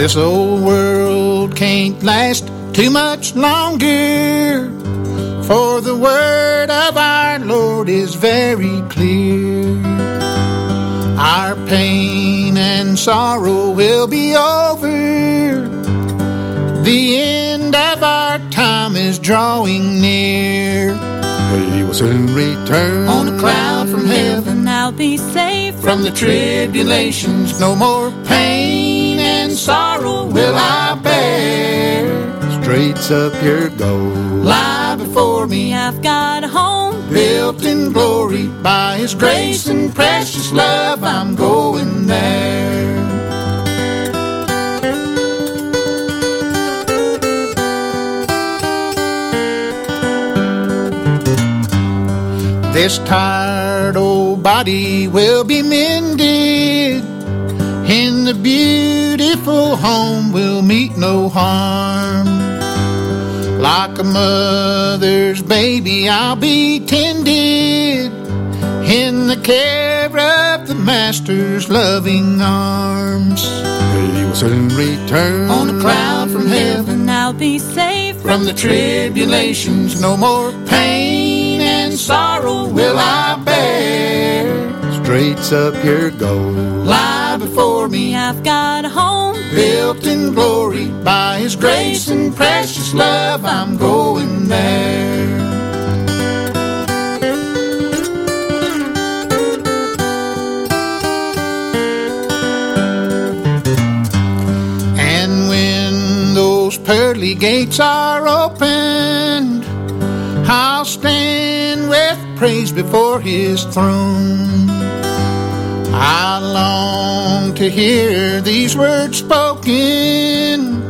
This old world can't last too much longer. For the word of our Lord is very clear. Our pain and sorrow will be over. The end of our time is drawing near. He will soon return on a cloud from heaven. I'll be safe from the tribulations. No more pain sorrow will I bear. Straight's up your goal. Lie before me. I've got a home built in glory. By His grace and precious love, I'm going there. This tired old body will be mended. The beautiful home will meet no harm. Like a mother's baby, I'll be tended in the care of the Master's loving arms. He will soon return on a cloud from heaven. I'll be safe from the tribulations. No more pain and sorrow will I bear. Straight's up your goal. Lie before me. I've got a home built in glory. By His grace and precious love, I'm going there. And when those pearly gates are opened, I'll stand with praise before His throne. I long to hear these words spoken.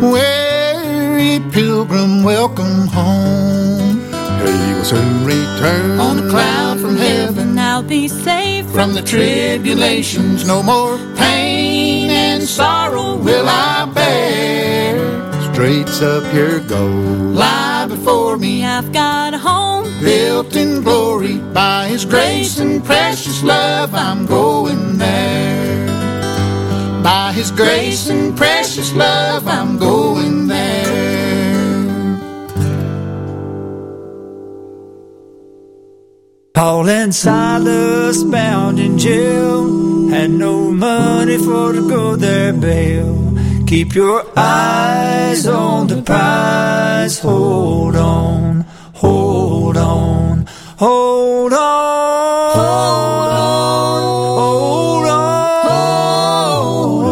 Weary pilgrim, welcome home. He will soon return on a cloud from heaven. I'll be safe from the tribulations. No more pain and sorrow will I bear. Straight's up your goal. Lie before me. I've got a home built in glory. By His grace and precious love, I'm going there. By His grace and precious love, I'm going there. Paul and Silas bound in jail had no money for to go their bail. Keep your eyes on the prize. Hold on, hold on, hold on, hold on, hold on, hold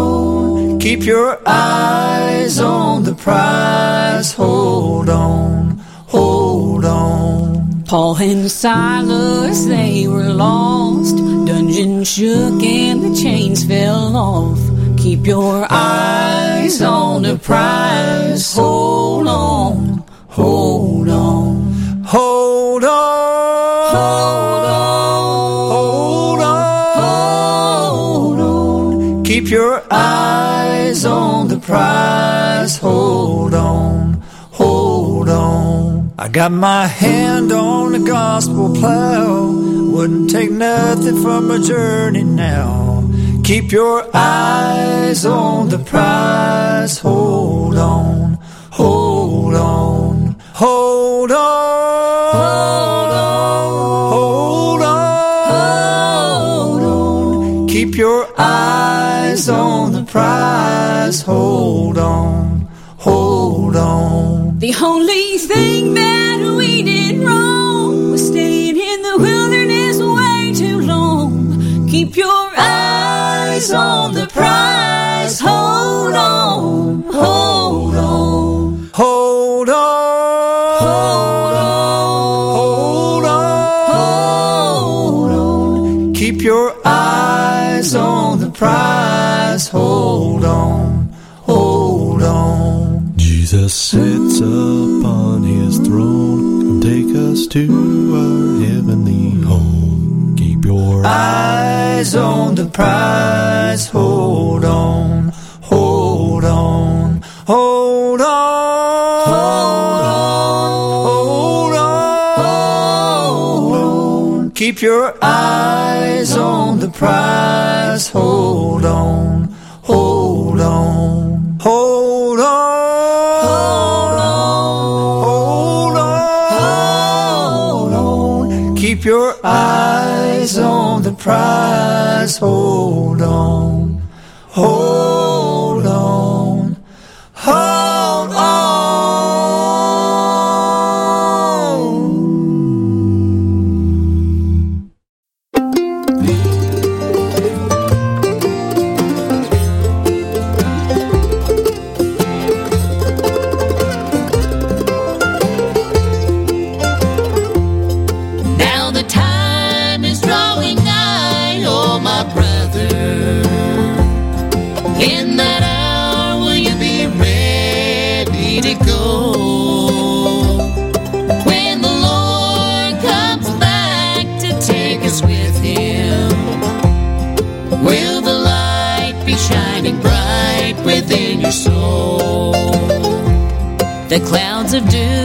on. Keep your eyes on the prize. Hold on, hold on. Paul and Silas, they were lost. Dungeon shook and the chains fell off. Keep your eyes on the prize. Hold on, hold on, hold on, hold on, hold on, hold on. Keep your eyes on the prize. Hold on, hold on. I got my hand on the gospel plow. Wouldn't take nothing from a journey now. Keep your eyes on the prize. Hold on, hold on, hold on, hold on, hold on. Keep your eyes on the prize. Hold on, hold on. The only thing that we did wrong was staying in the wilderness way too long. Keep your eyes on the prize. Hold on, hold on, hold on, hold on, hold on, hold on. Keep your eyes on the prize. Hold on, hold on. Jesus sits upon his throne. Come take us to our heavenly home. Keep your Eyes on the prize, hold on, hold on, hold on. Hold on, hold on, hold on. Keep your eyes on the prize, hold on, hold on. eyes on the prize. Hold on, hold the clouds of doom.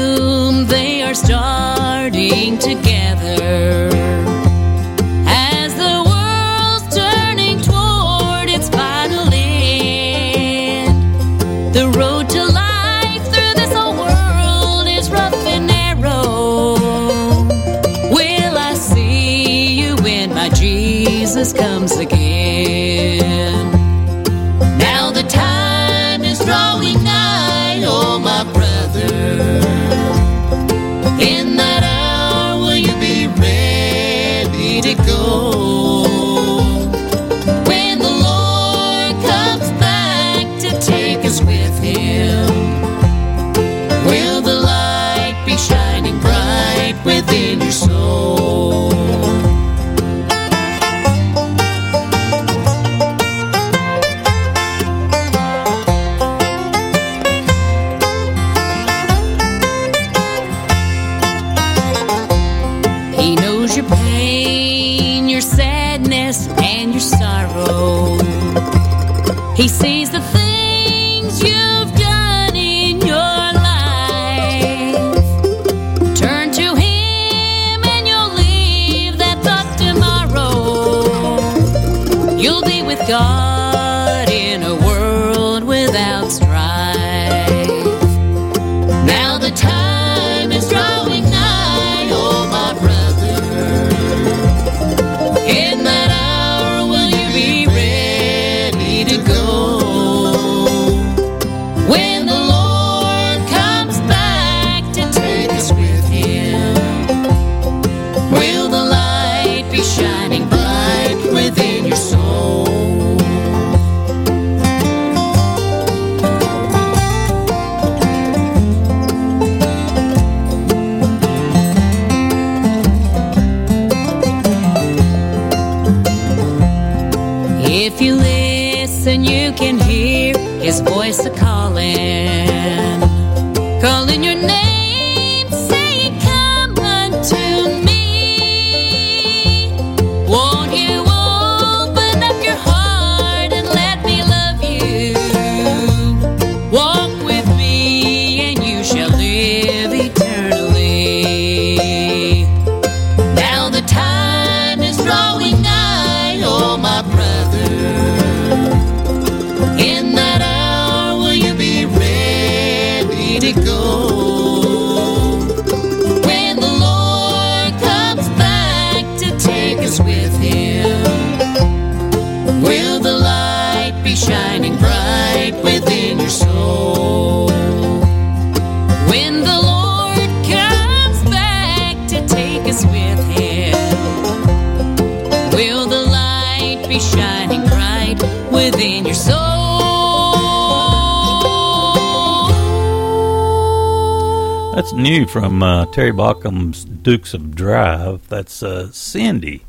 uh, Terry Baucom's Dukes of Drive. That's uh, Cindy,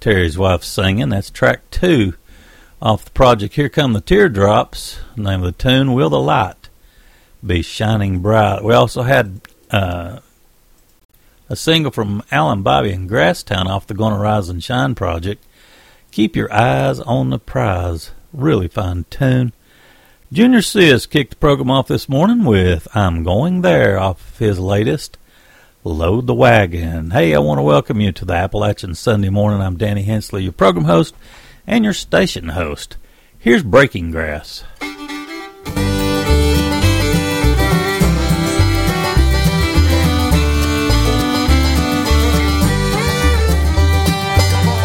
Terry's wife, singing. That's track two off the project. Here Come the Teardrops. Name of the tune, Will the Light Be Shining Bright. We also had uh, a single from Alan Bibey and Grasstowne off the Gonna Rise and Shine project. Keep Your Eyes on the Prize. Really fine tune. Junior Sisk kicked the program off this morning with I'm Going There off his latest Load the Wagon. Hey, I want to welcome you to the Appalachian Sunday Morning. I'm Danny Hensley, your program host and your station host. Here's Breaking Grass.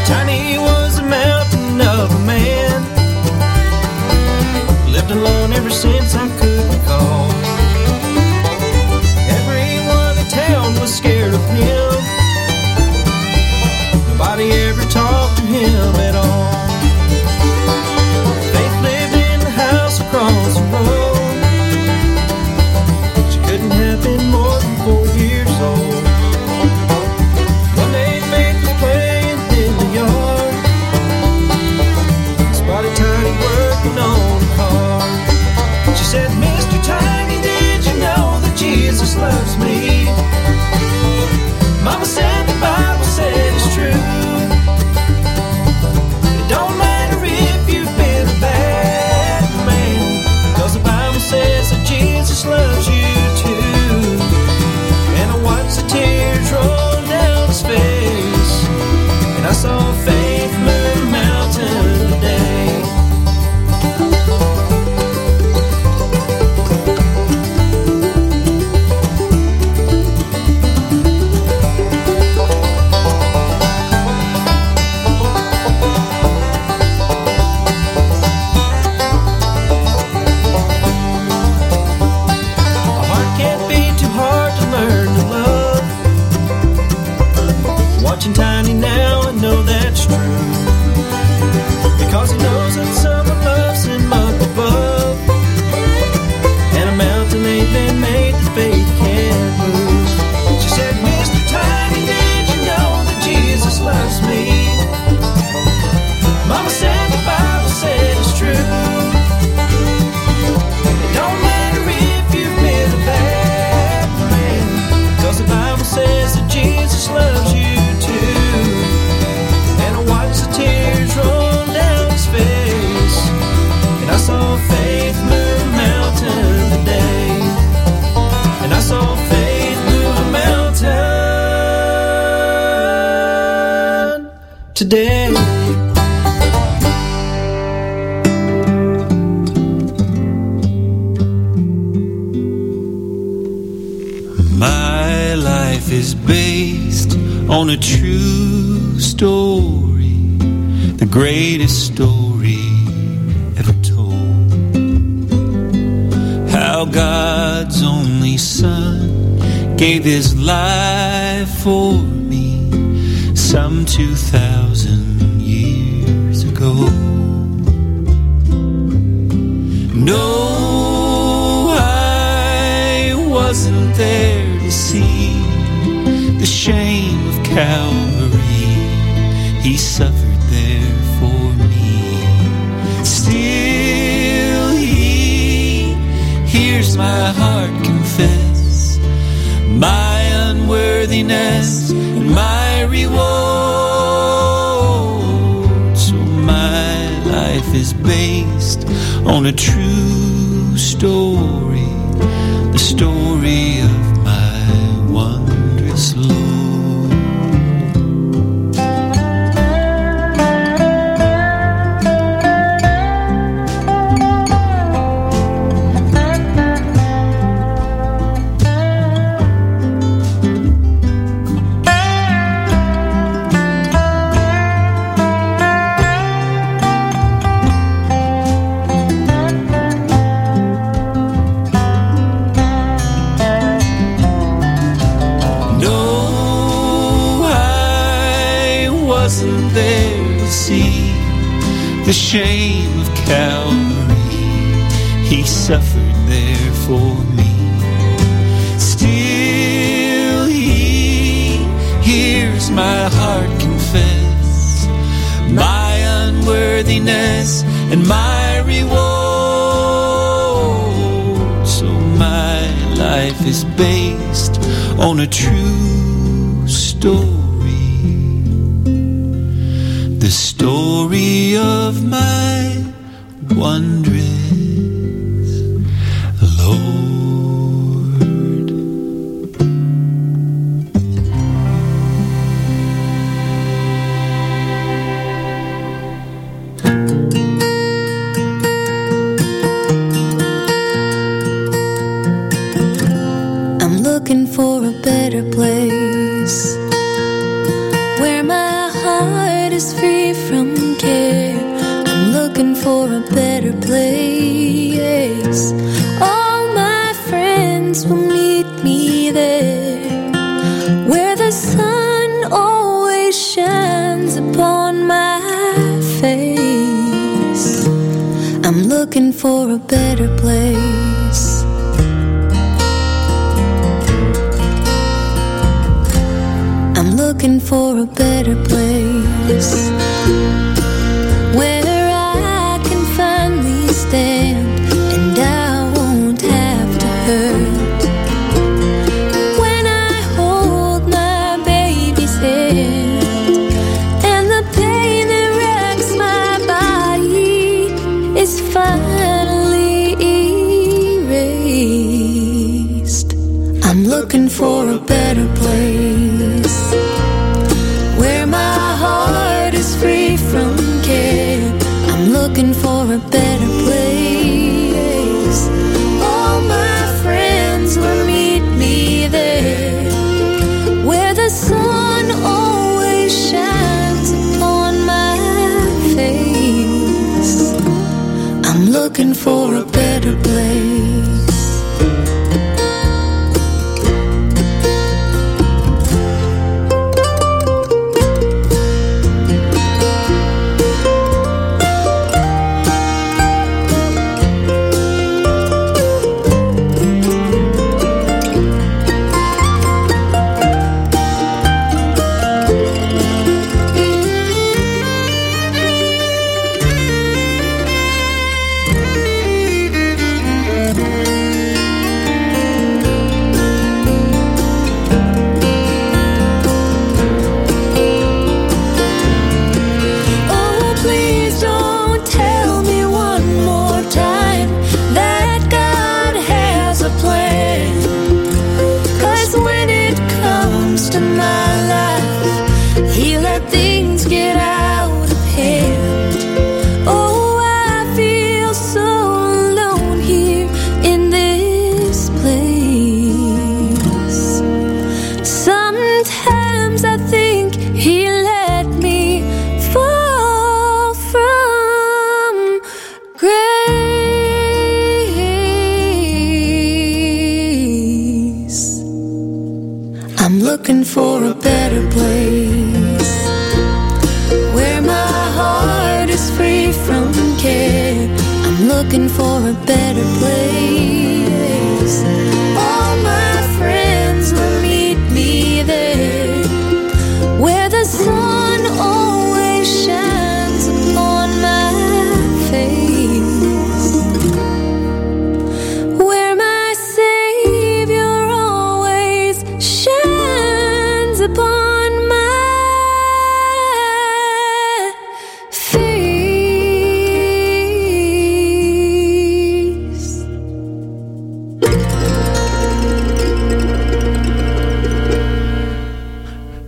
Tiny was a mountain of a man. Lived alone ever since I could. him at all.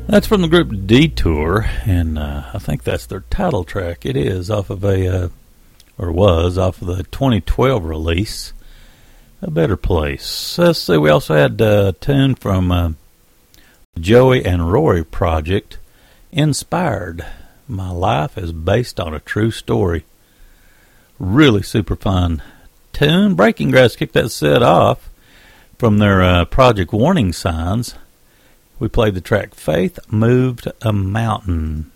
That's from the group Detour, and uh, I think that's their title track. It is off of a, uh, or was off of the 2012 release, A Better Place. Let's see, we also had uh, a tune from uh, Joey and Rory project, Inspired. My life is based on a true story. Really super fun tune. Breaking Grass kicked that set off from their uh, project Warning Signs. We played the track Faith Moved a Mountain.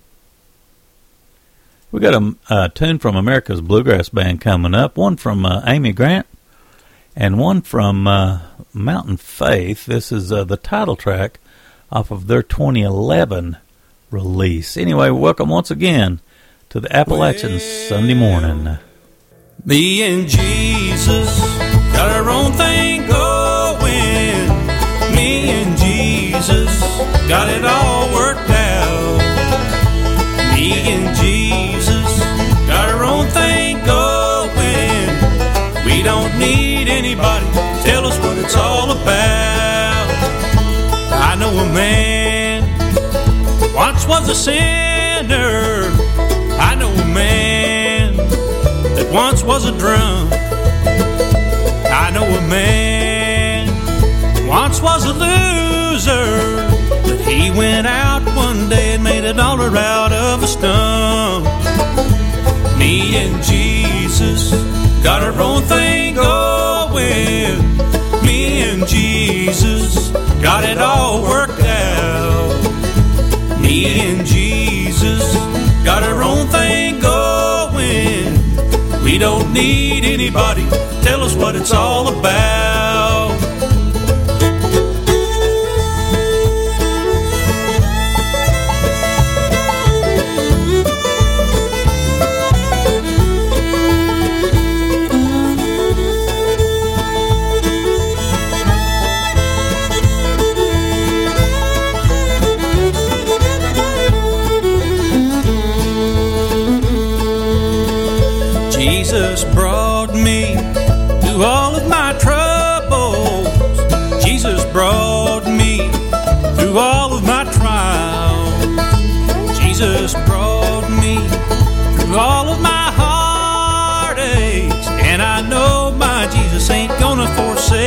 We got a, a tune from America's Bluegrass Band coming up, one from uh, Amy Grant and one from uh, Mountain Faith. This is uh, the title track off of their 2011 release. Anyway, welcome once again to the Appalachian Sunday morning. Me and Jesus got our own thing got it all worked out. Me and Jesus got our own thing going. We don't need anybody to tell us what it's all about. I know a man once was a sinner. I know a man that once was a drunk. I know a man once was a loser, he went out one day and made a dollar out of a stump. Me and Jesus got our own thing going. Me and Jesus got it all worked out. Me and Jesus got our own thing going. We don't need anybody tell us what it's all about.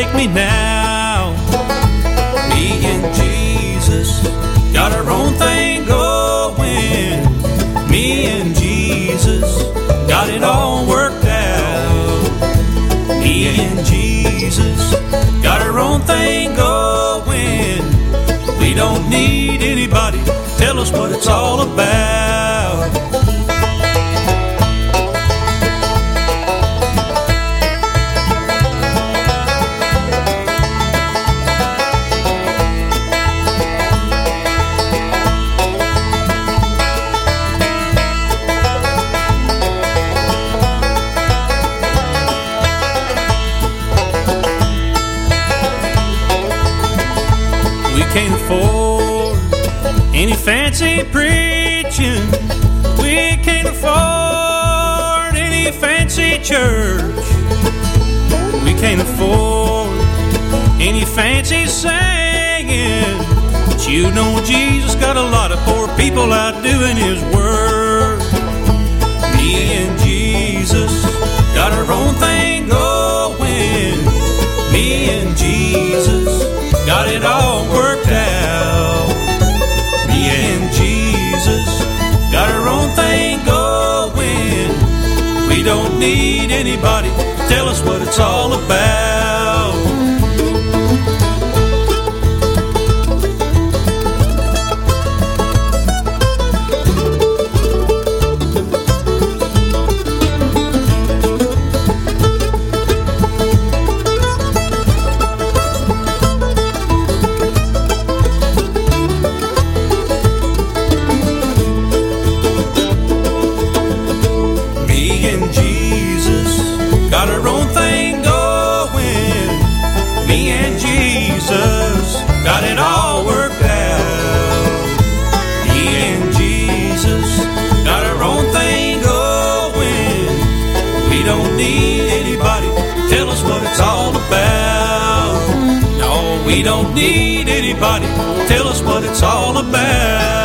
Forsake me now. Me and Jesus got our own thing going. Me and Jesus got it all worked out. Me and Jesus got our own thing going. We don't need anybody to tell us what it's all about. Fancy preaching. We can't afford any fancy church. We can't afford any fancy singing. But you know Jesus got a lot of poor people out doing his work. Me and don't need anybody to tell us what it's all about. don't need anybody to tell us what it's all about.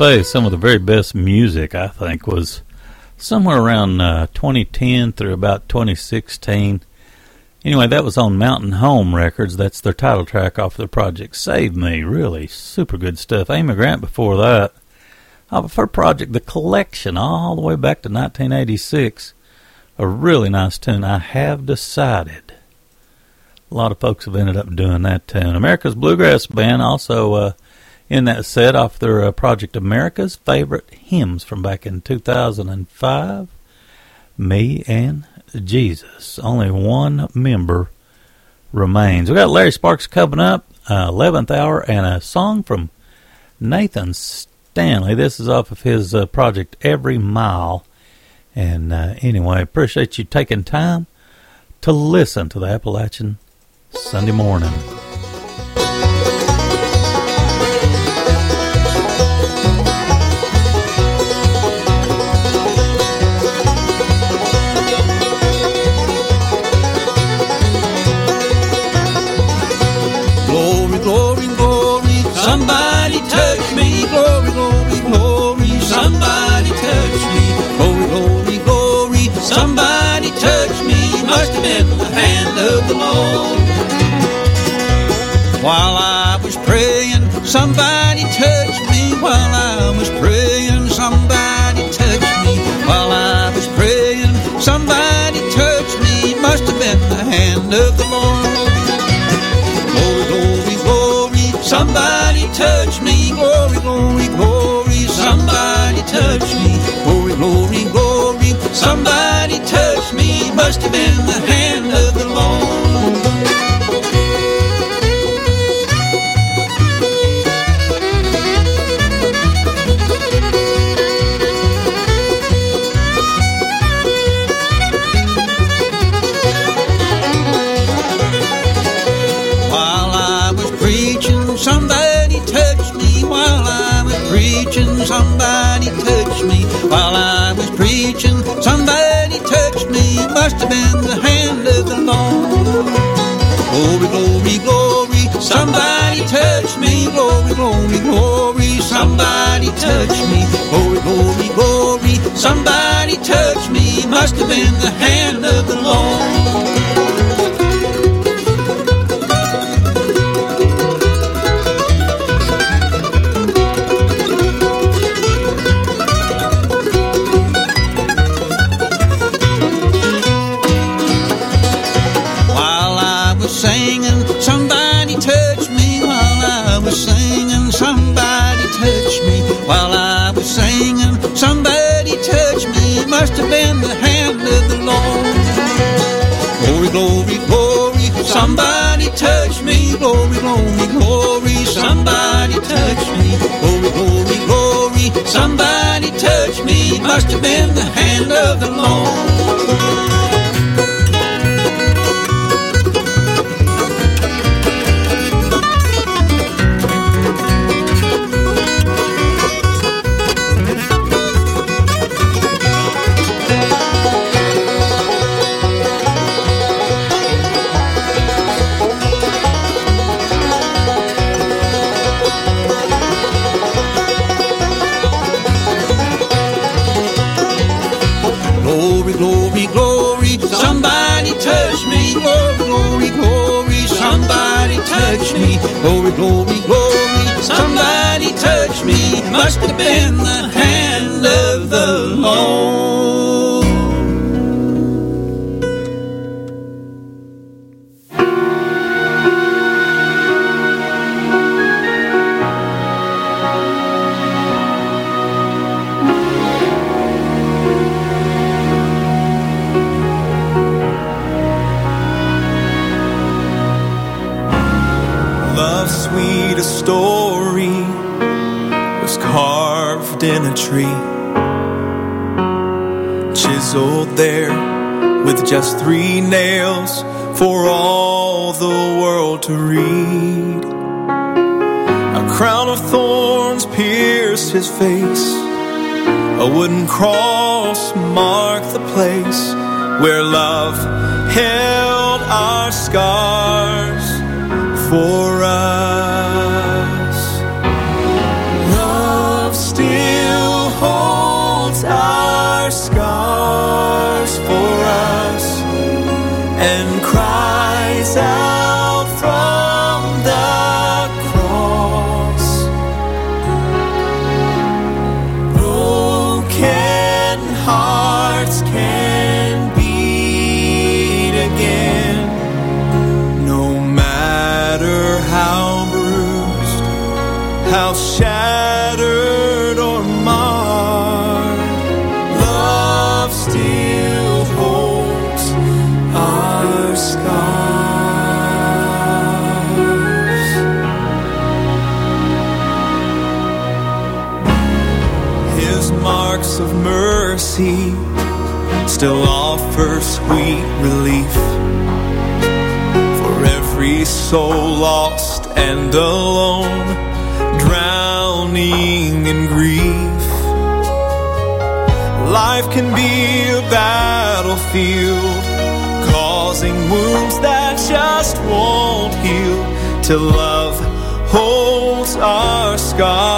Some of the very best music, I think, was somewhere around uh, 2010 through about 2016. Anyway, that was on Mountain Home Records. That's their title track off their project Save Me. Really super good stuff. Amy Grant before that. Off of her project The Collection, all the way back to 1986. A really nice tune. I have decided. A lot of folks have ended up doing that tune. America's Bluegrass Band also uh, in that set off their uh, Project America's favorite hymns from back in 2005. Me and Jesus. Only one member remains. We got Larry Sparks coming up, uh, 11th hour, and a song from Nathan Stanley. This is off of his uh, project Every Mile. And uh, anyway, appreciate you taking time to listen to the Appalachian Sunday morning. Of the Lord. While I was praying, somebody touched me. While I was praying, somebody touched me. While I was praying, somebody touched me. Must have been the hand of the Lord. Glory, glory, glory, somebody touch me. Glory, glory, glory, somebody touch me. Glory, glory, glory, somebody touch me. Must have been the hand preaching, somebody touched me. Must have been the hand of the Lord. Glory, glory, glory, somebody touched me. Glory, glory, glory, somebody touched me. Glory, glory, glory, somebody touched me. Must have been the hand of the Lord. Must have been the hand of the Lord. Glory, glory, glory, somebody touched me. Glory, glory, glory, somebody touched me. Glory, glory, glory, somebody touched me. Must have been the hand of the Lord. Touch me. Glory, glory, glory, somebody touch me. Must have been the hand of the Lord. Sweetest story was carved in a tree, chiseled there with just three nails for all the world to read. A crown of thorns pierced his face, a wooden cross marked the place where love held our scars for us. Mercy still offers sweet relief for every soul lost and alone, drowning in grief. Life can be a battlefield, causing wounds that just won't heal. Till love holds our scars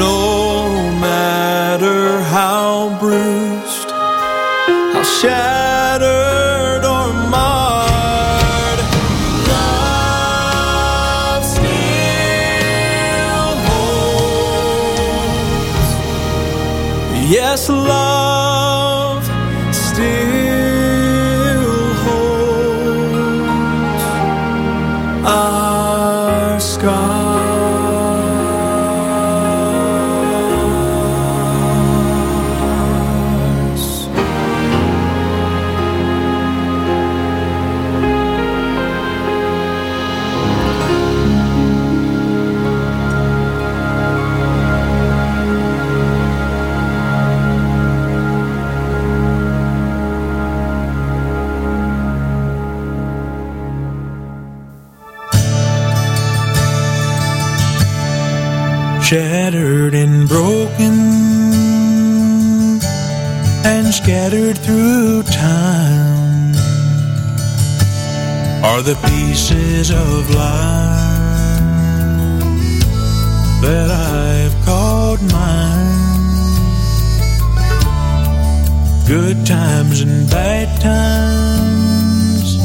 No matter how bruised, how shattered or marred, love still holds. Yes, love of life that I've called mine. Good times and bad times,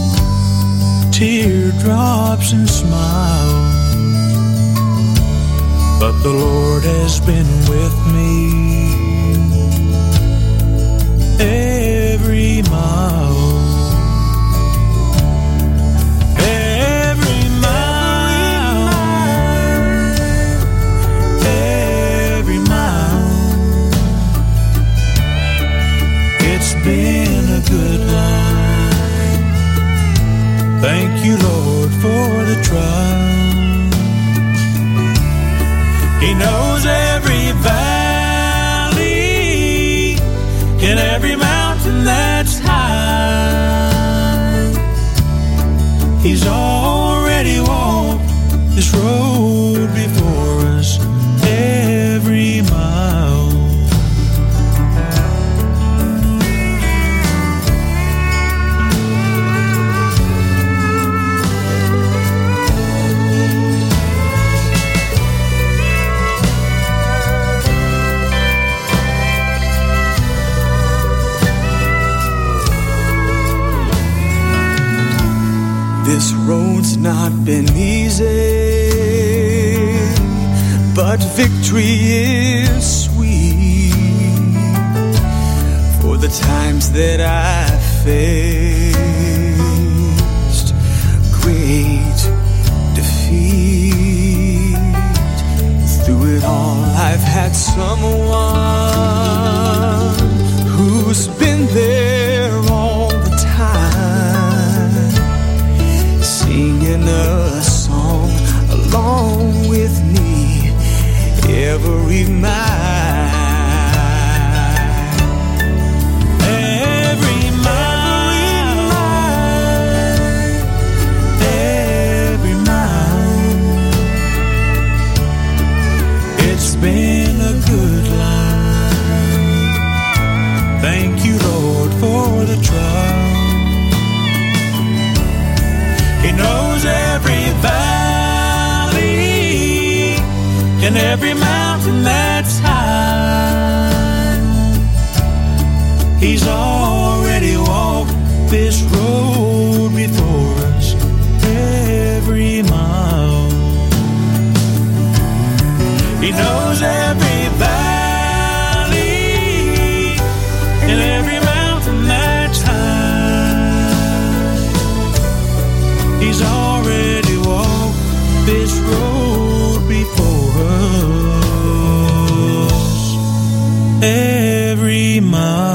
teardrops and smiles, but the Lord has been been easy, but victory is sweet for the times that I faced great defeat. Through it all, I've had someone And every mountain that's high. He's already walked this road. my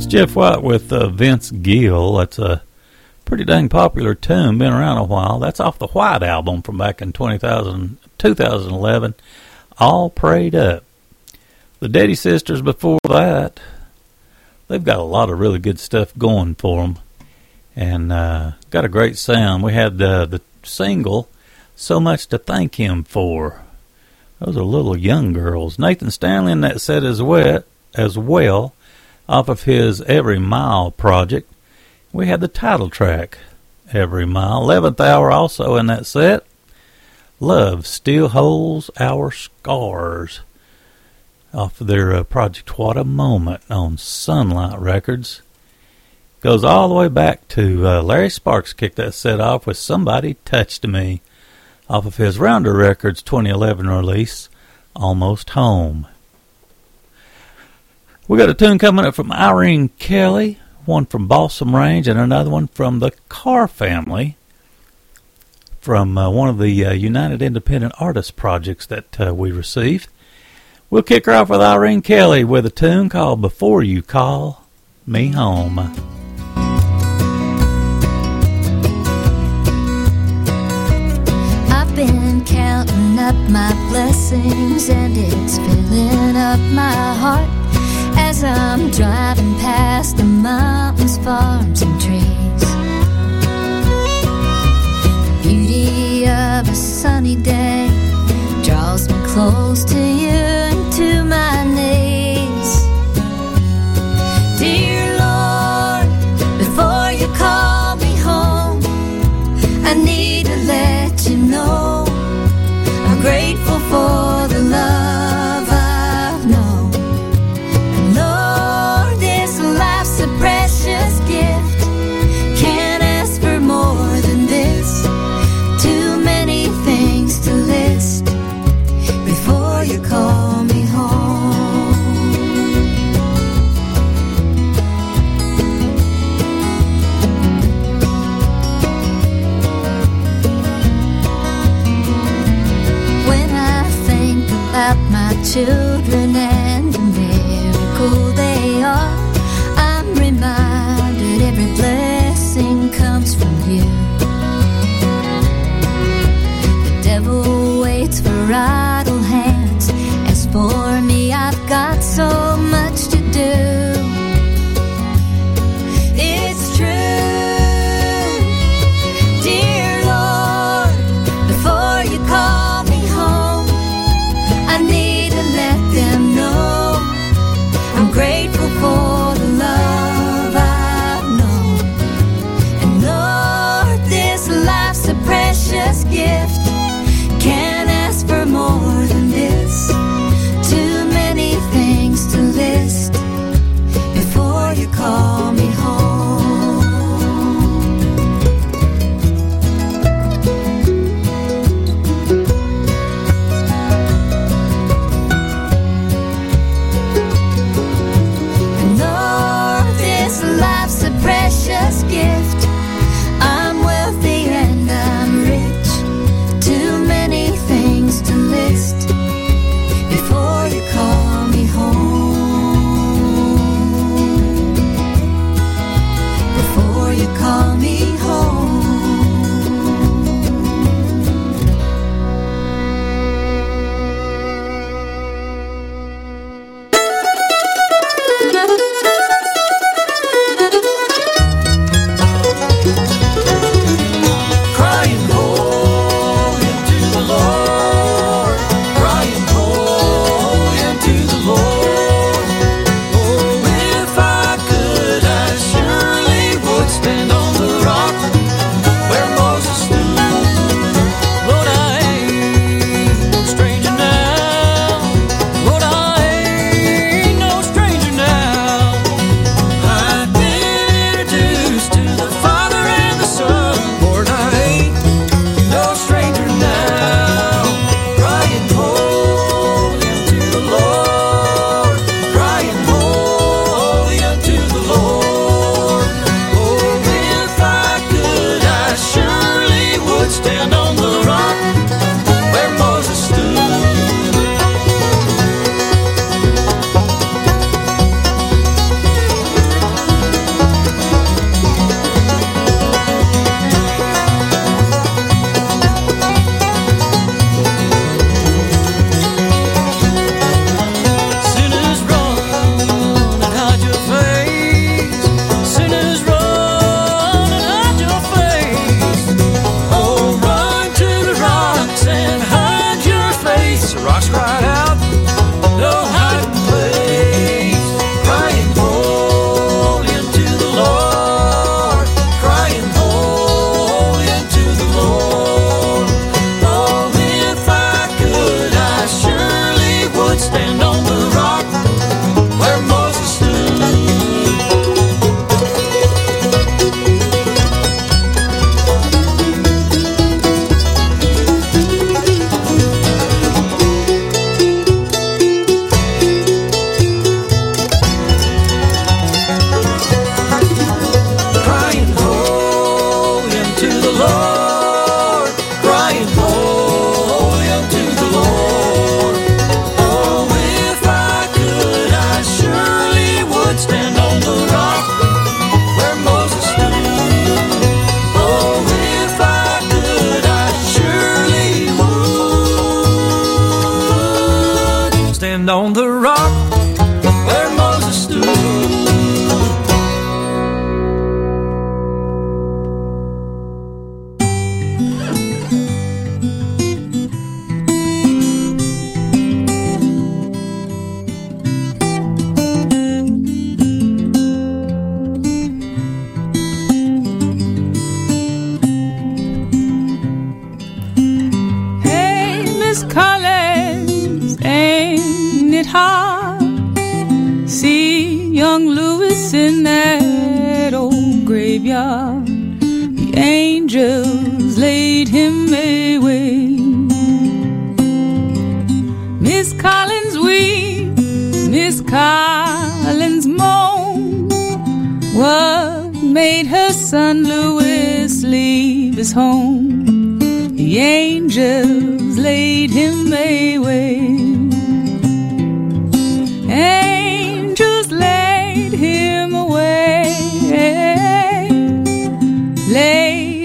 That's Jeff White with uh, Vince Gill. That's a pretty dang popular tune, been around a while. That's off the White album from back in 20,000 2011, All Prayed Up. The Daddy Sisters before that, they've got a lot of really good stuff going for them and uh, got a great sound. We had uh, the single, So Much to Thank Him For. Those are little young girls. Nathan Stanley in that set as well, as well off of his Every Mile project. We had the title track, Every Mile. 11th hour also in that set. Love Still Holds Our Scars off of their uh, project What a Moment on Sunlight Records. Goes all the way back to uh, Larry Sparks kicked that set off with Somebody Touched Me off of his Rounder Records 2011 release, Almost Home. We got a tune coming up from Irene Kelly, one from Balsam Range, and another one from the Carr family from uh, one of the uh, United Independent Artists projects that uh, we received. We'll kick her off with Irene Kelly with a tune called Before You Call Me Home. I've been counting up my blessings and it's filling up my heart as I'm driving past the mountains, farms, and trees. The beauty of a sunny day draws me close to you children and the miracle they are, I'm reminded every blessing comes from you. The devil waits for idle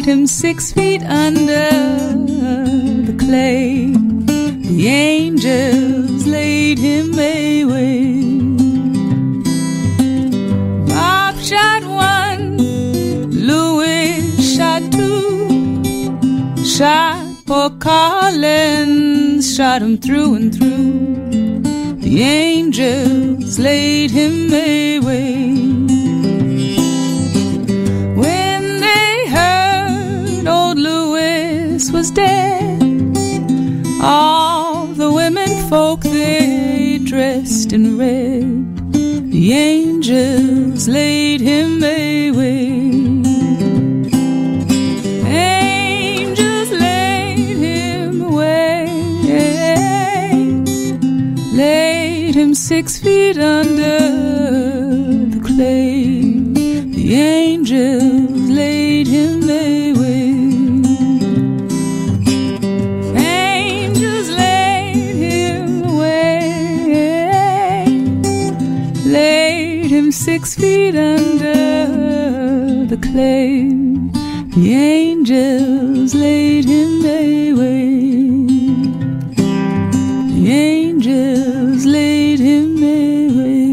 Him six feet under the clay. The angels laid him away. Bob shot one, Louis shot two. Shot poor Collins, shot him through and through. The angels laid him away. Dressed in red. The angels laid him away. Angels laid him away, laid him six feet under six feet under the clay. The angels laid him away. The angels laid him away.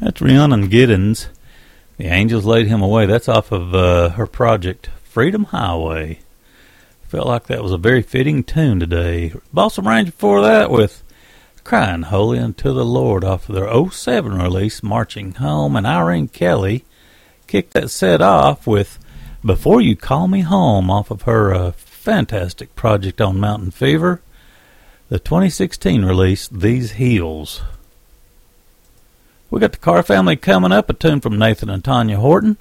That's Rhiannon Giddens. The Angels Laid Him Away. That's off of uh, her project, Freedom Highway. Felt like that was a very fitting tune today. Balsam Range before that with Crying Holy Unto the Lord off of their 07 release, Marching Home. And Irene Kelly kicked that set off with Before You Call Me Home off of her uh, fantastic project on Mountain Fever. The 2016 release, These Heels. We got the Carr family coming up, a tune from Nathan and Tanya Horton,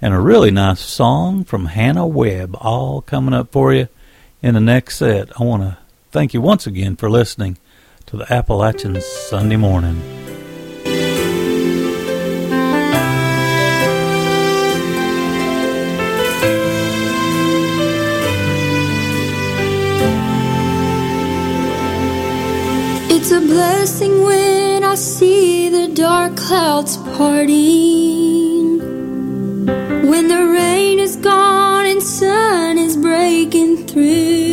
and a really nice song from Hannah Webb, all coming up for you in the next set. I want to thank you once again for listening to the Appalachian Sunday morning. It's a blessing when I see the dark clouds parting. When the rain is gone and sun is breaking through.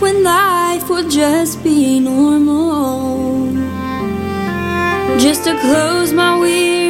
When life will just be normal. Just to close my weary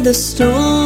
the storm.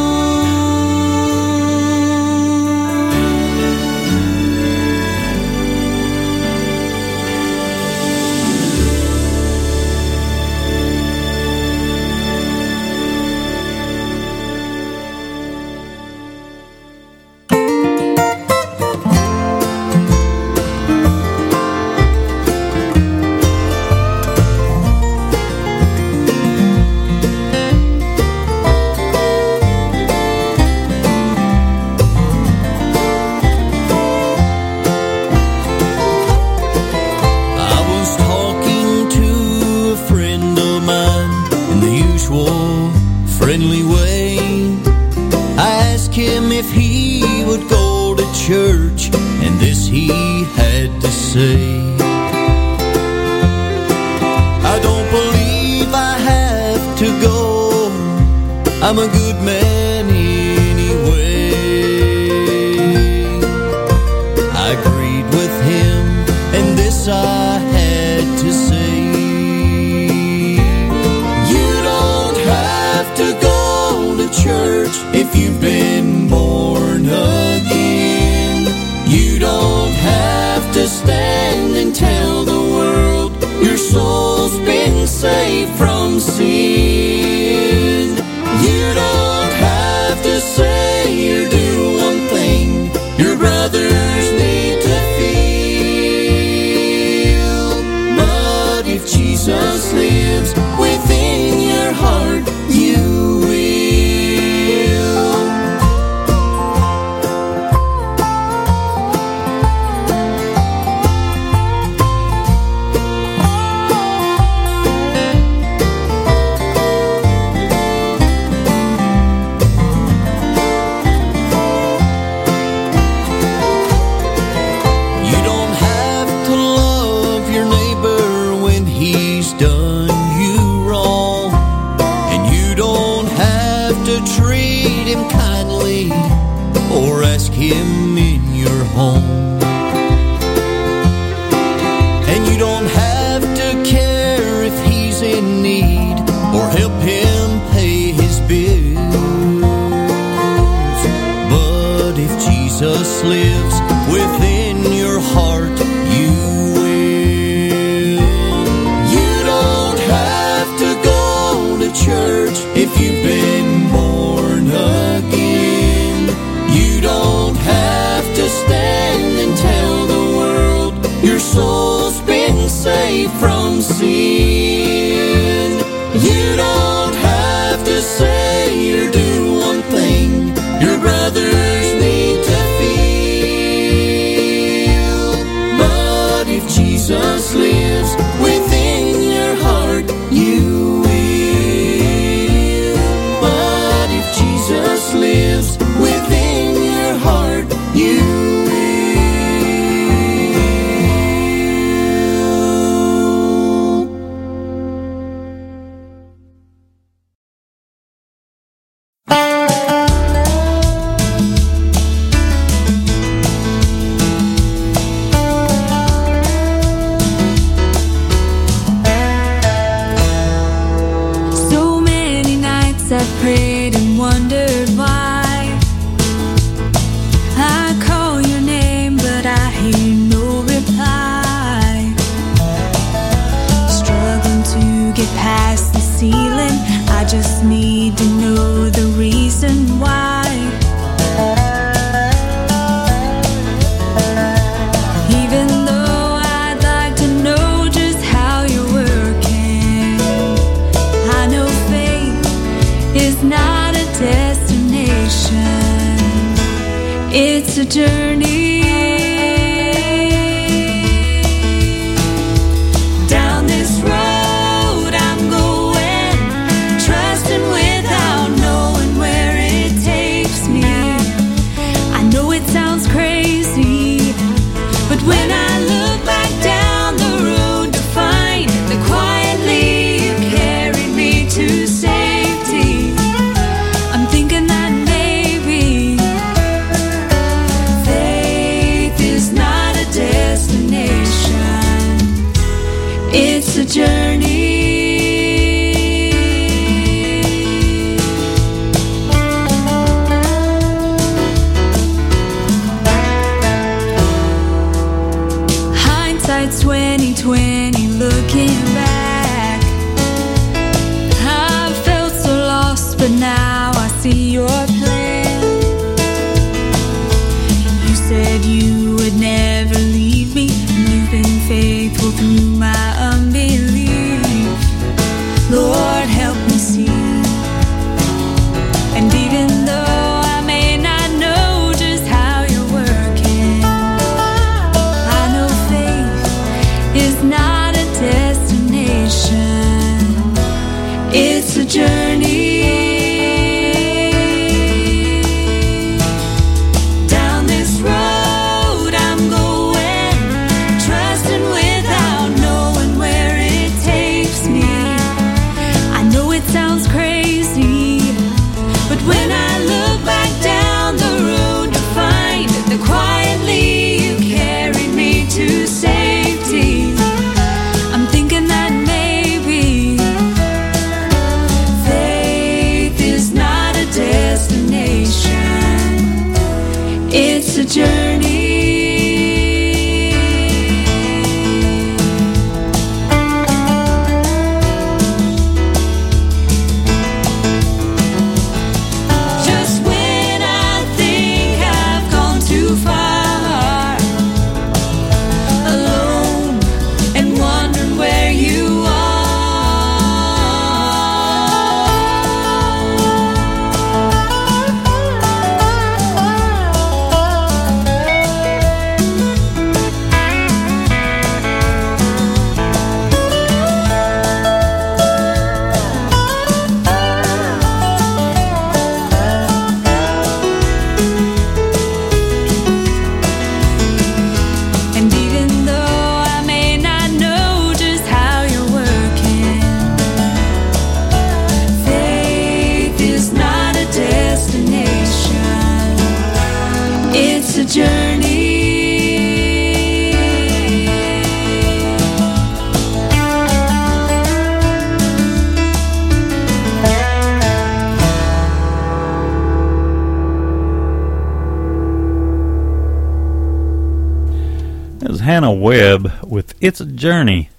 Webb with It's a Journey.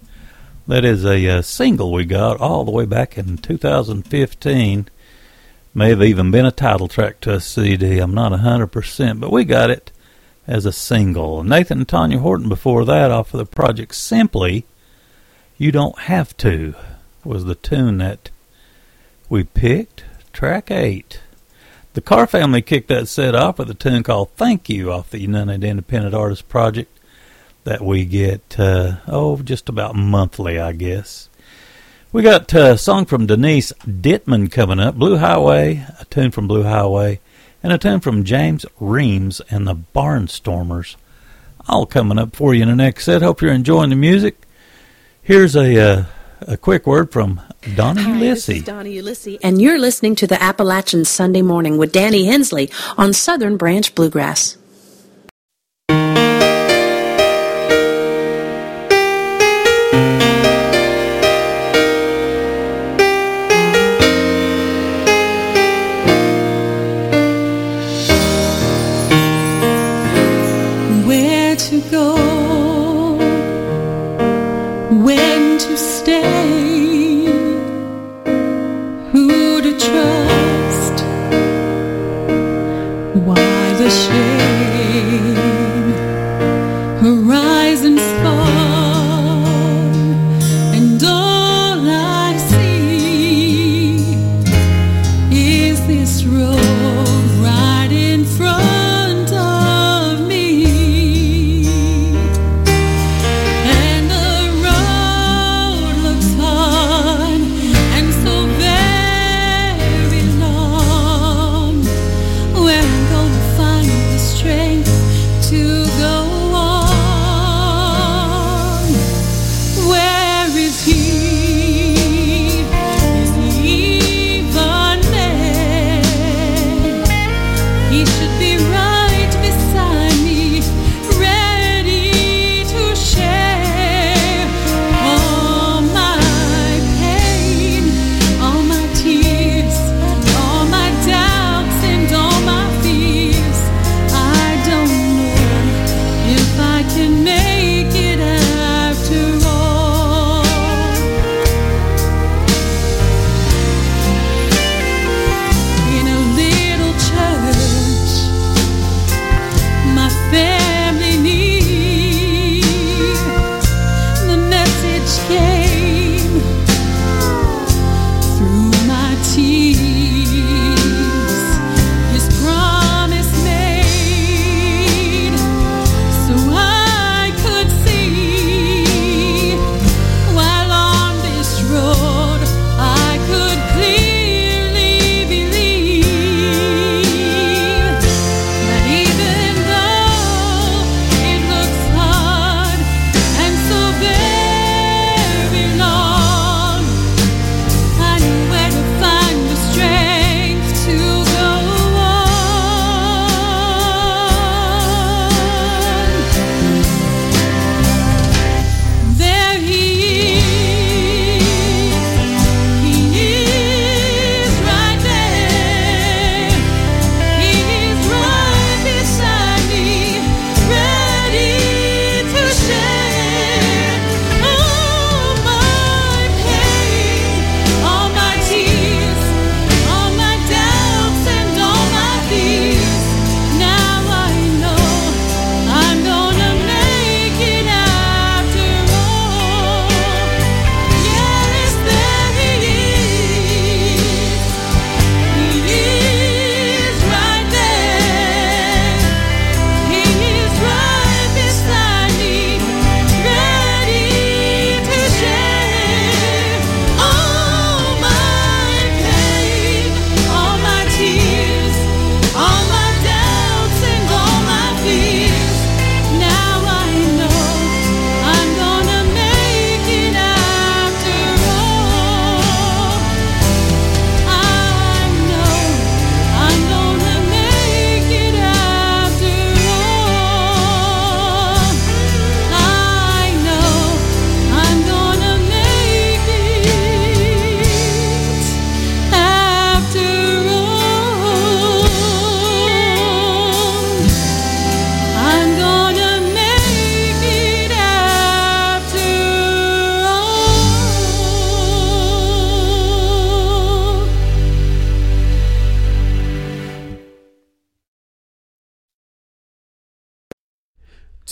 That is a, uh single we got all the way back in 2015. May have even been a title track to a CD. I'm not 100%, but we got it as a single. Nathan and Tanya Horton before that off of the project Simply, You Don't Have To was the tune that we picked. Track 8. The Carr family kicked that set off with a tune called Thank You off the United Independent Artists Project that we get, uh, oh, just about monthly, I guess. We got uh, a song from Denise Dittman coming up, Blue Highway, a tune from Blue Highway, and a tune from James Reams and the Barnstormers. All coming up for you in the next set. Hope you're enjoying the music. Here's a uh, a quick word from Donnie Hi, Ulysses. Donnie Ulysses, and you're listening to the Appalachian Sunday Morning with Danny Hensley on Southern Branch Bluegrass.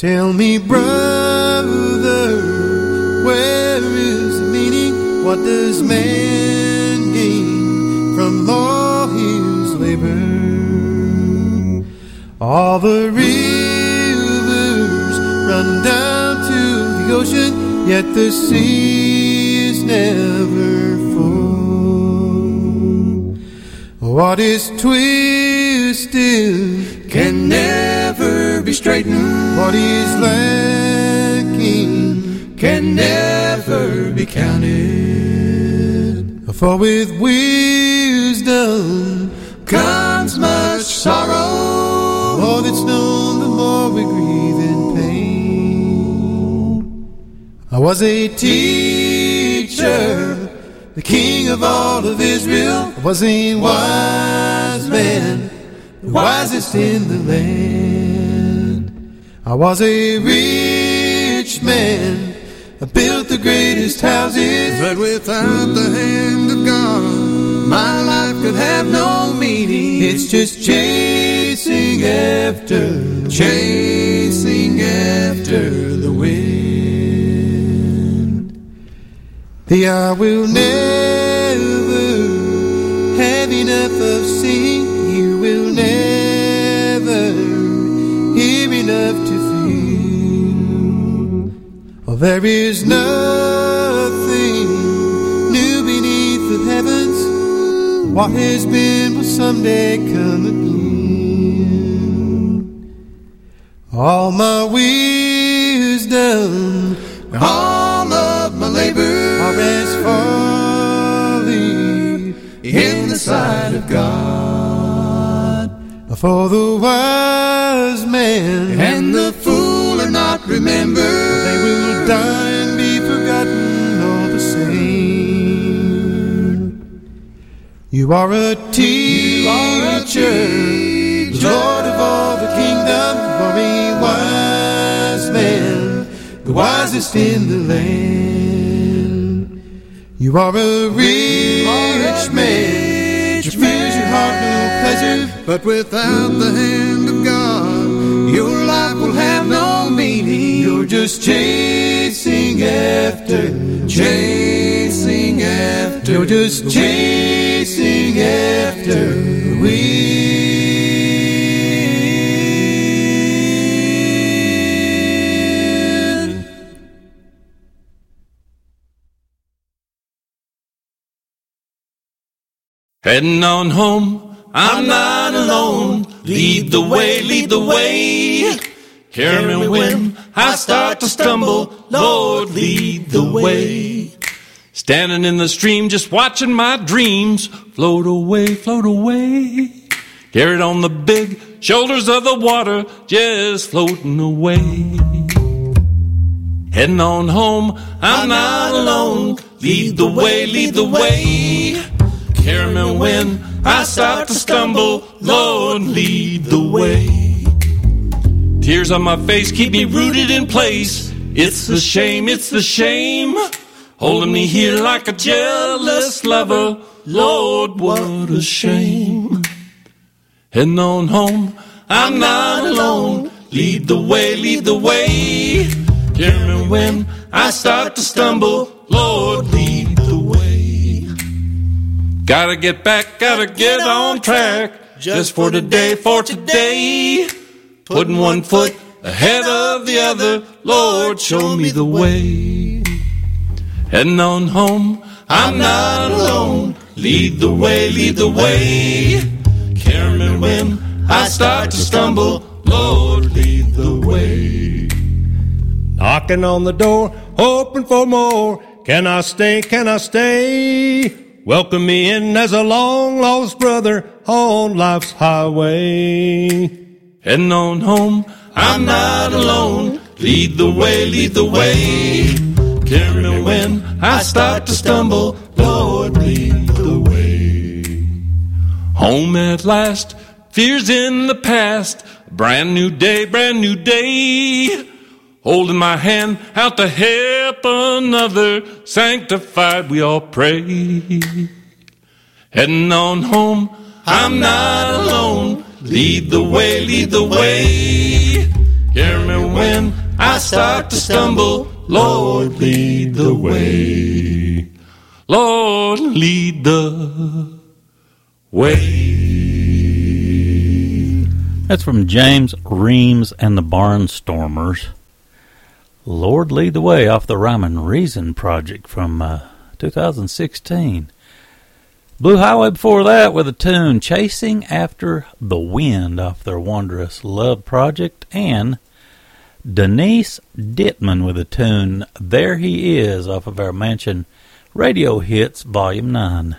Tell me, brother, where is the meaning? What does man gain from all his labor? All the rivers run down to the ocean, yet the sea is never full. What is twisted with wisdom comes much sorrow. More that's known, the more we grieve in pain. I was a teacher, the king of all of Israel. I was a wise man, the wisest in the land. I was a rich man, built the greatest houses. But without the hand of God, my life could have no meaning. It's just chasing after, chasing after the wind. The eye will never have enough of seeing. You will never hear enough to feel. Oh, there is nothing What has been will someday come again. All my wisdom, all of my labor are as folly in the sight of God. For the wise man and the fool are not remembered. They will die You are a teacher, Lord of all the kingdom. You are a wise man, the wisest in the land. You are a rich man, which fills your heart no pleasure. But without the hand just chasing after, chasing after. You're just chasing after the wind. Heading on home, I'm not alone. Lead the way, lead the way. Carry me when I start to stumble. Lord, lead the way. Standing in the stream, just watching my dreams float away, float away. Carried on the big shoulders of the water, just floating away. Heading on home, I'm not alone. Lead the way, lead the way. Carry me when I start to stumble. Lord, lead the way. Tears on my face keep me rooted in place. It's the shame, it's the shame. Holding me here like a jealous lover. Lord, what a shame. Heading on home, I'm not alone. Lead the way, lead the way. Carry me when I start to stumble. Lord, lead the way. Gotta get back, gotta get on track. Just for today, for today. Putting one foot ahead of the other. Lord, show me the way. Heading on home, I'm not alone. Lead the way, lead the way. Me when I start to stumble. Lord, lead the way. Knocking on the door, hoping for more. Can I stay? Can I stay? Welcome me in as a long lost brother on life's highway. Heading on home, I'm not alone. Lead the way, lead the way. Carry me when I start to stumble. Lord, lead the way. Home at last, fears in the past. Brand new day, brand new day. Holding my hand out to help another. Sanctified, we all pray. Heading on home, I'm not alone. Lead the way, lead the way. Hear me when I start to stumble. Lord, lead the way. Lord, lead the way. That's from James Reams and the Barnstormers. Lord Lead the Way off the Rhyme and Reason project from uh, 2016. Blue Highway before that with a tune Chasing After the Wind off their Wondrous Love project and Denise Dittman with a tune There He Is off of our Mansion Radio Hits Volume 9.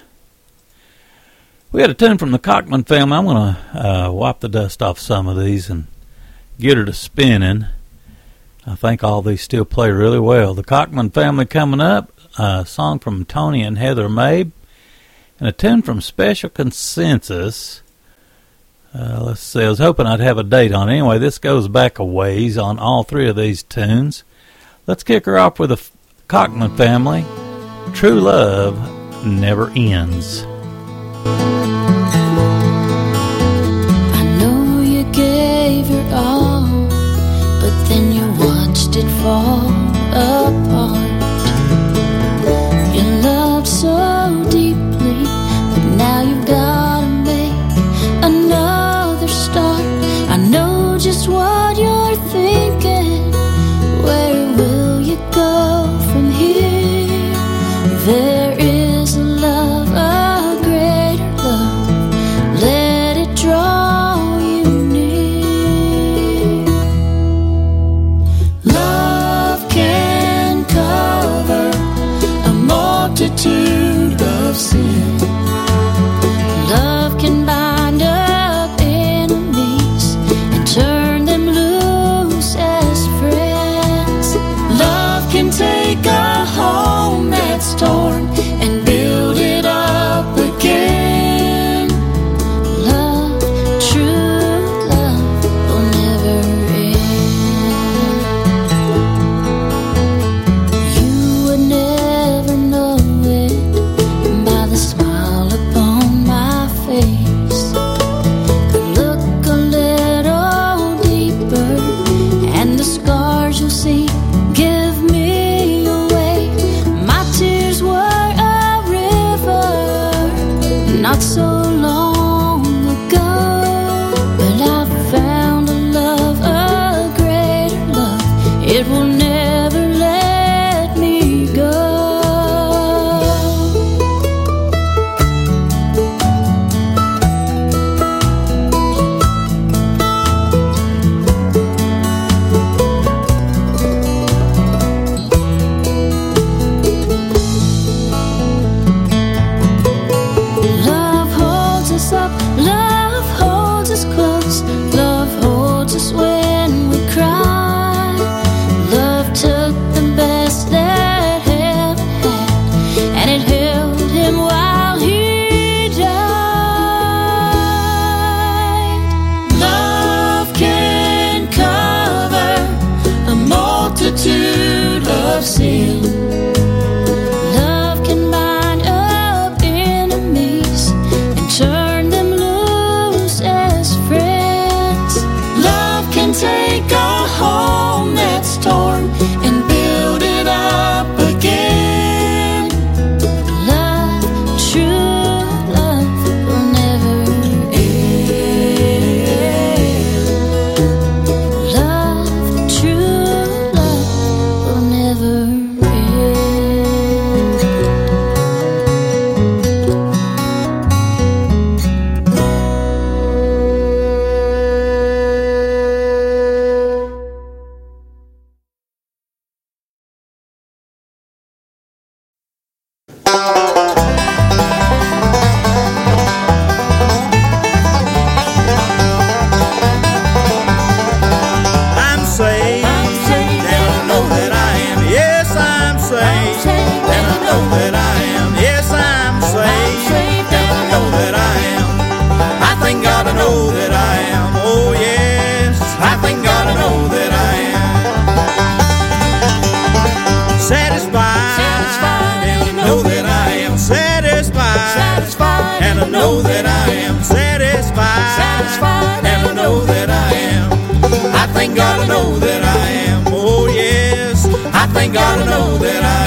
We had a tune from the Cockman family. I'm going to uh, wipe the dust off some of these and get her to spinning. I think all these still play really well. The Cockman family coming up, a song from Tony and Heather Mabe, and a tune from Special Consensus. Uh, let's see, I was hoping I'd have a date on it. Anyway, this goes back a ways on all three of these tunes. Let's kick her off with the Cockman family. True Love Never Ends. I know you gave your all, but then you watched it fall thank God I know that I am. Oh yes, I thank God I know that I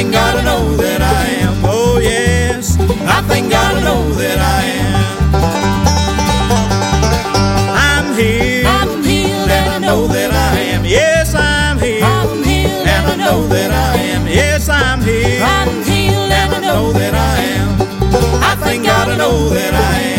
thank God I know that I am. Oh yes, I thank God I know that I am. I'm healed. I'm healed, and I know that I am. Yes, I'm healed. I'm healed, and I know that I am. Yes, I'm healed. I'm healed, and I know that I am. I thank God I know that I am.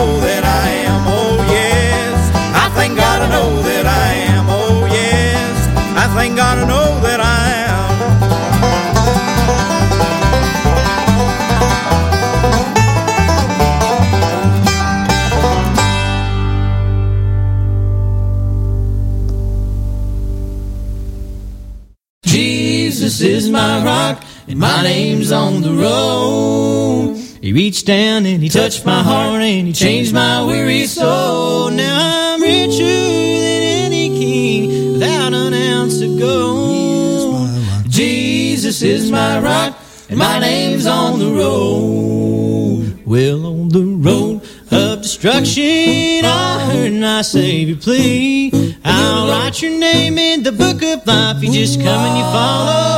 Know that I am. Oh yes, I thank God I know that I am. Oh yes, I thank God I know that I am. Jesus is my rock, and my name's on the road. He reached down and he touched my heart and he changed my weary soul. Now I'm richer than any king without an ounce of gold. Jesus is my rock, and my name's on the road. Well, on the road of destruction, I heard my Savior plea. I'll write your name in the book of life. You just come and you follow.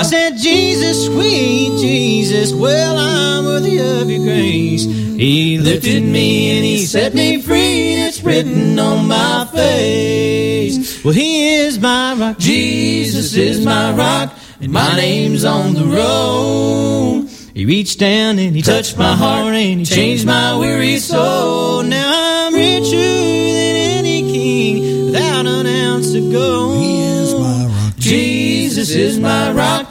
I said, Jesus, sweet Jesus, well, I'm worthy of your grace. He lifted me and he set me free. and It's written on my face. Well, he is my rock. Jesus is my rock. And my name's on the road. He reached down and he touched my heart and he changed my weary soul. Now I'm richer than any king without an ounce of gold. He is my rock. Jesus is my rock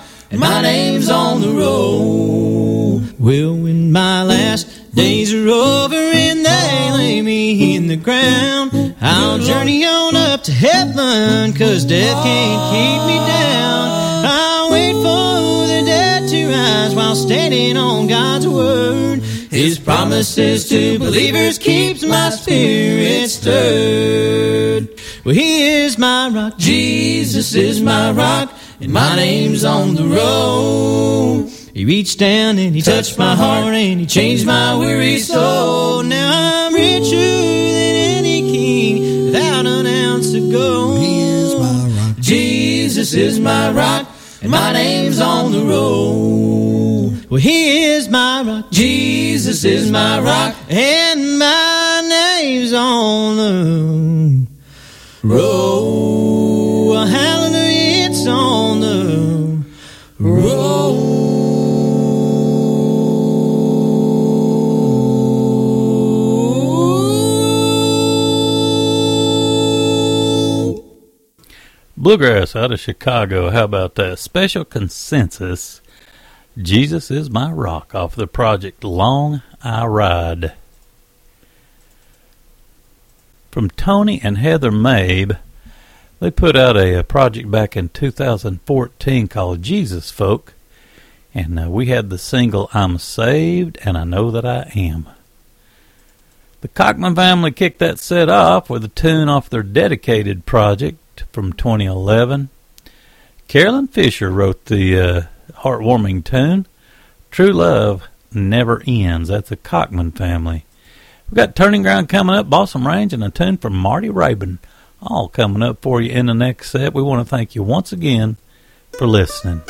my name's on the road. Well, when my last days are over and they lay me in the ground, I'll journey on up to heaven cause death can't keep me down. I'll wait for the dead to rise while standing on God's word. His promises to believers keeps my spirit stirred. Well, He is my rock, Jesus is my rock, and my name's on the road. He reached down and he touched my heart and he changed my weary soul. Now I'm richer than any king without an ounce of gold. He is my rock. Jesus is my rock and my name's on the road. Well, he is my rock. Jesus is my rock and my name's on the road. Well, hallelujah, it's on Bluegrass out of Chicago. How about that? Special consensus. Jesus is my rock off the project Long I Ride. From Tony and Heather Mabe, they put out a, a project back in 2014 called Jesus Folk, and uh, we had the single I'm Saved and I Know That I Am. The Cockman family kicked that set off with a tune off their dedicated project from 2011. Carolyn Fisher wrote the uh, heartwarming tune, True Love Never Ends. That's the Cockman family. We've got Turning Ground coming up, Balsam Range, and a tune from Marty Raben all coming up for you in the next set. We want to thank you once again for listening.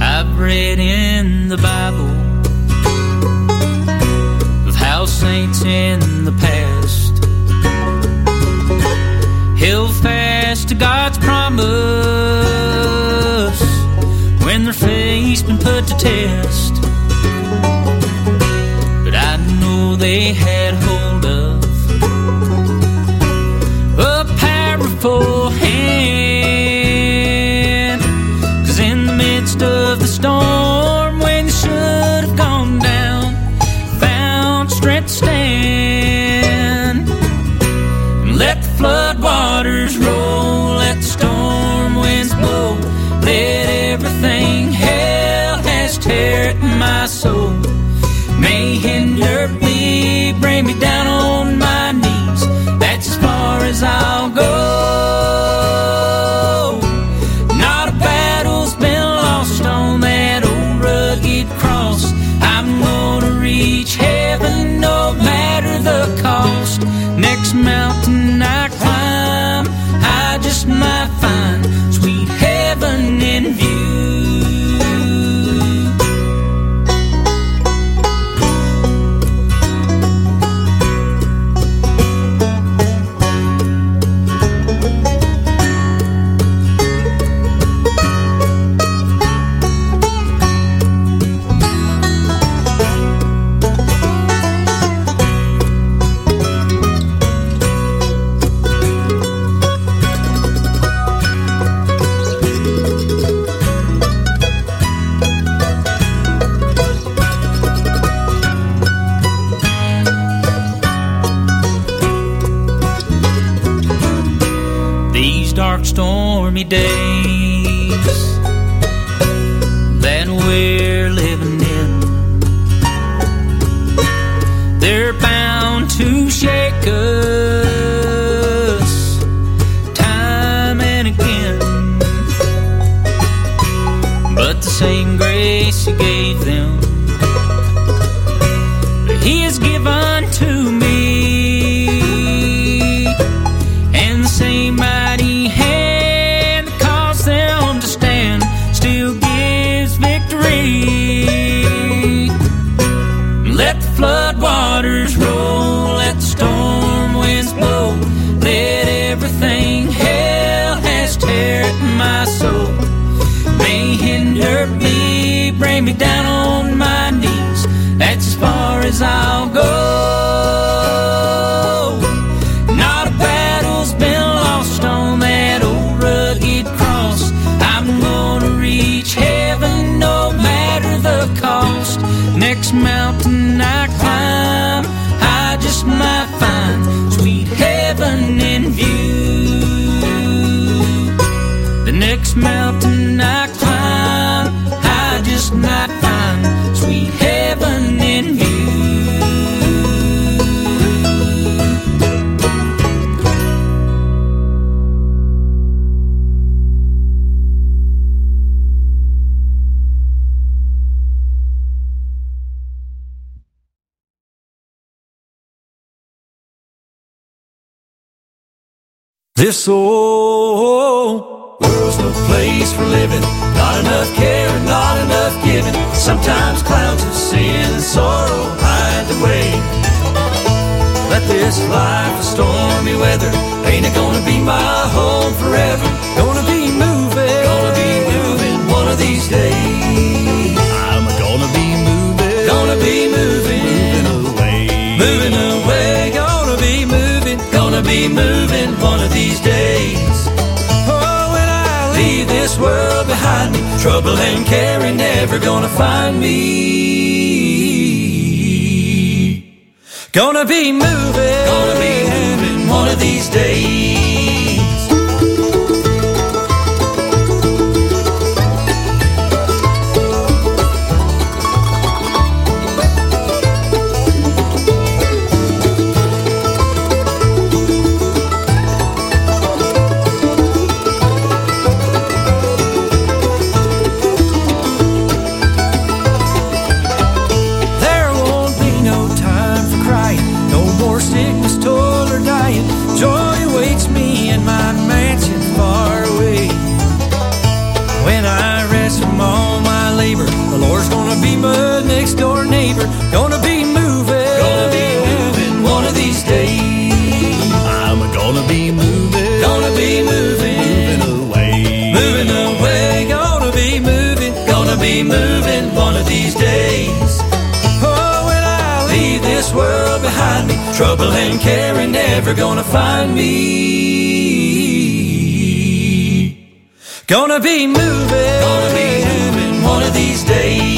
I've read in the Bible of how saints in the past held fast to God's promise he's been put to test. But I know they had hold of a powerful hand. Cause in the midst of the storm, when you should have gone down, found strength to stand and let the flood. me down on me day. soy. Trouble and care ain't never gonna find me. Gonna be moving, gonna be moving one of these days.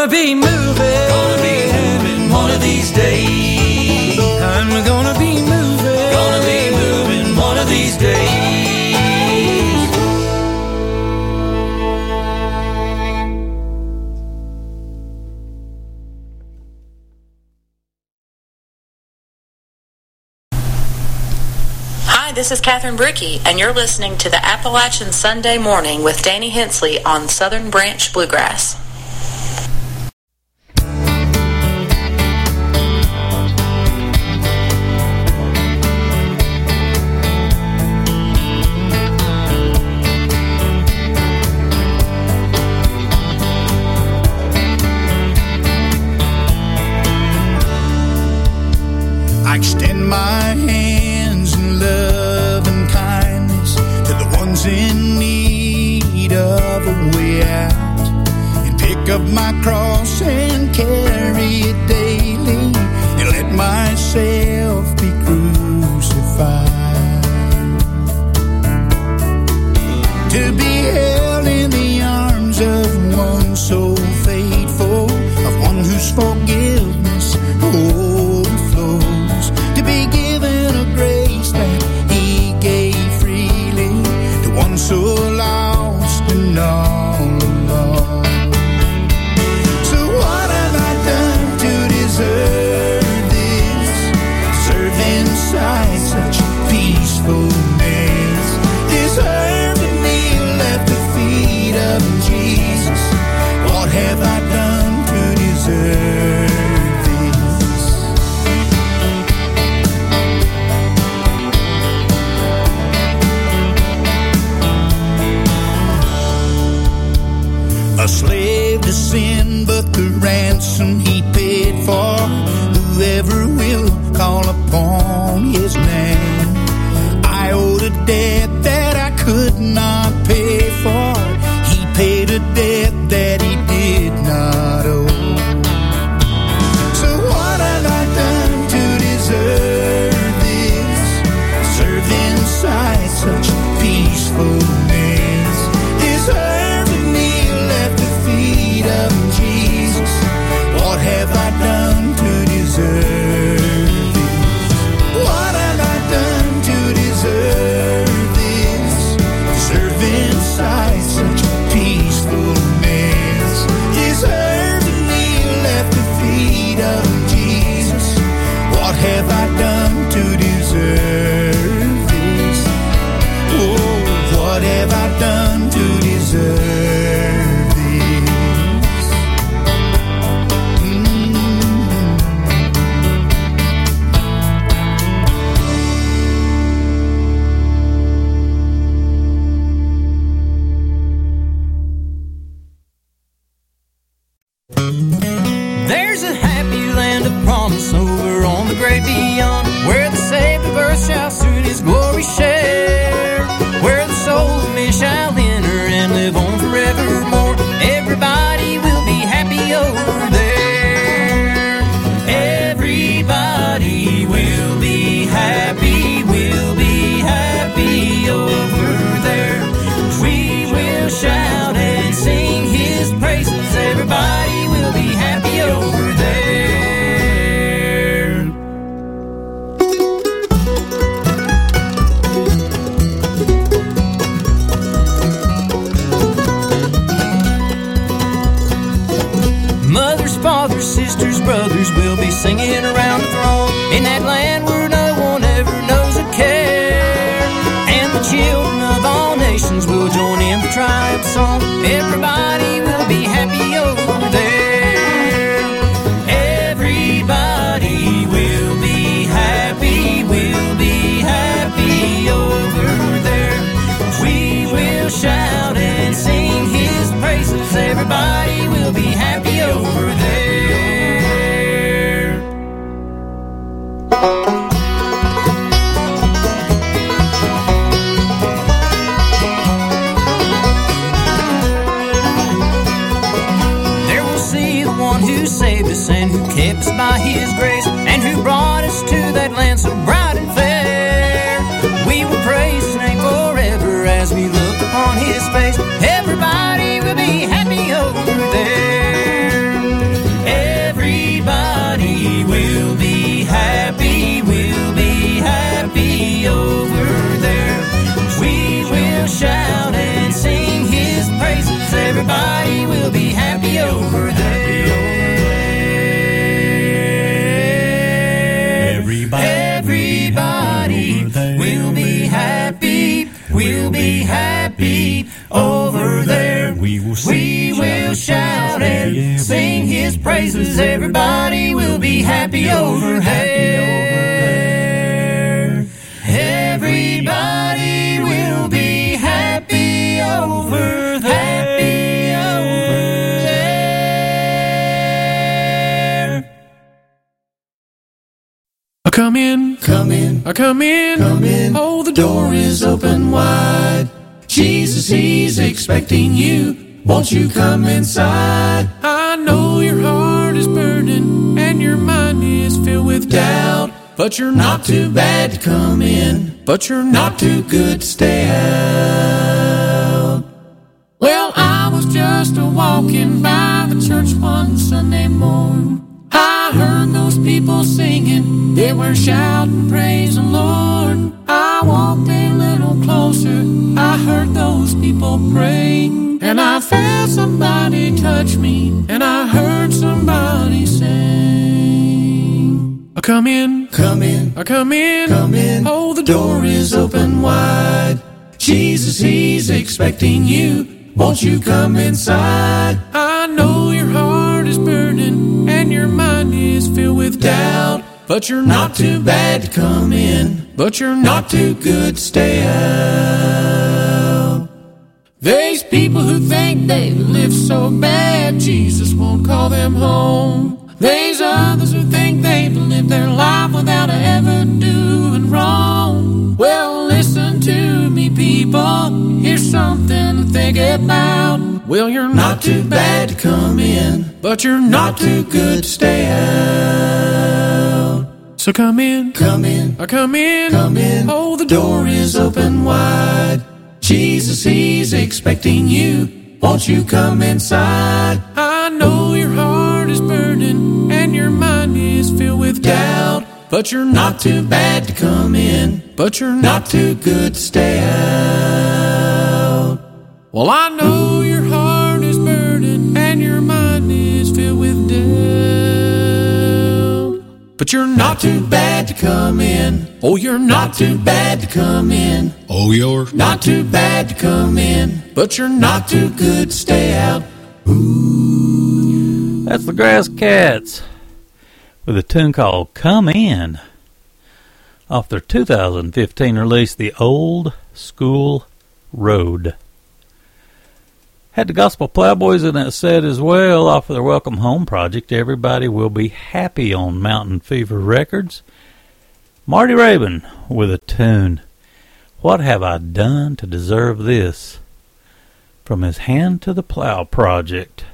Gonna be moving, gonna be moving one of these days. I'm gonna be moving, gonna be moving one of these days. Hi, this is Catherine Bricky, and you're listening to the Appalachian Sunday Morning with Danny Hensley on Southern Branch Bluegrass. Inside? I know your heart is burning and your mind is filled with doubt. But you're not too bad to come in, but you're not too good to come in. Oh, the door is open wide. Jesus, he's expecting you. Won't you come inside? I know your heart is burning and your mind is filled with doubt. But you're not too bad to come in, but you're not too good to stay out. There's people who think they live so bad, Jesus won't call them home. There's others who think they've lived their life without ever doing wrong. Well, listen to me, people. Here's something to think about. Well, you're not too bad to come in, but you're not too good to stay out. So come in, come in, or come in, come in. Oh, the door is open wide. Jesus, he's expecting you. Won't you come inside? I know your heart is filled with doubt. But you're not too bad to come in, but you're not too good to stay out. Well, I know your heart is burning and your mind is filled with doubt. But you're not too bad to come in. Oh, you're not too bad to come in. Oh, you're not too bad to come in. But you're not too good to stay out. Ooh. That's the Grass Cats with a tune called Come In off their 2015 release, The Old School Road. Had the Gospel Plowboys in that set as well off of their Welcome Home project. Everybody will be happy on Mountain Fever Records. Marty Raben with a tune. What have I done to deserve this? From his Hand to the Plow project.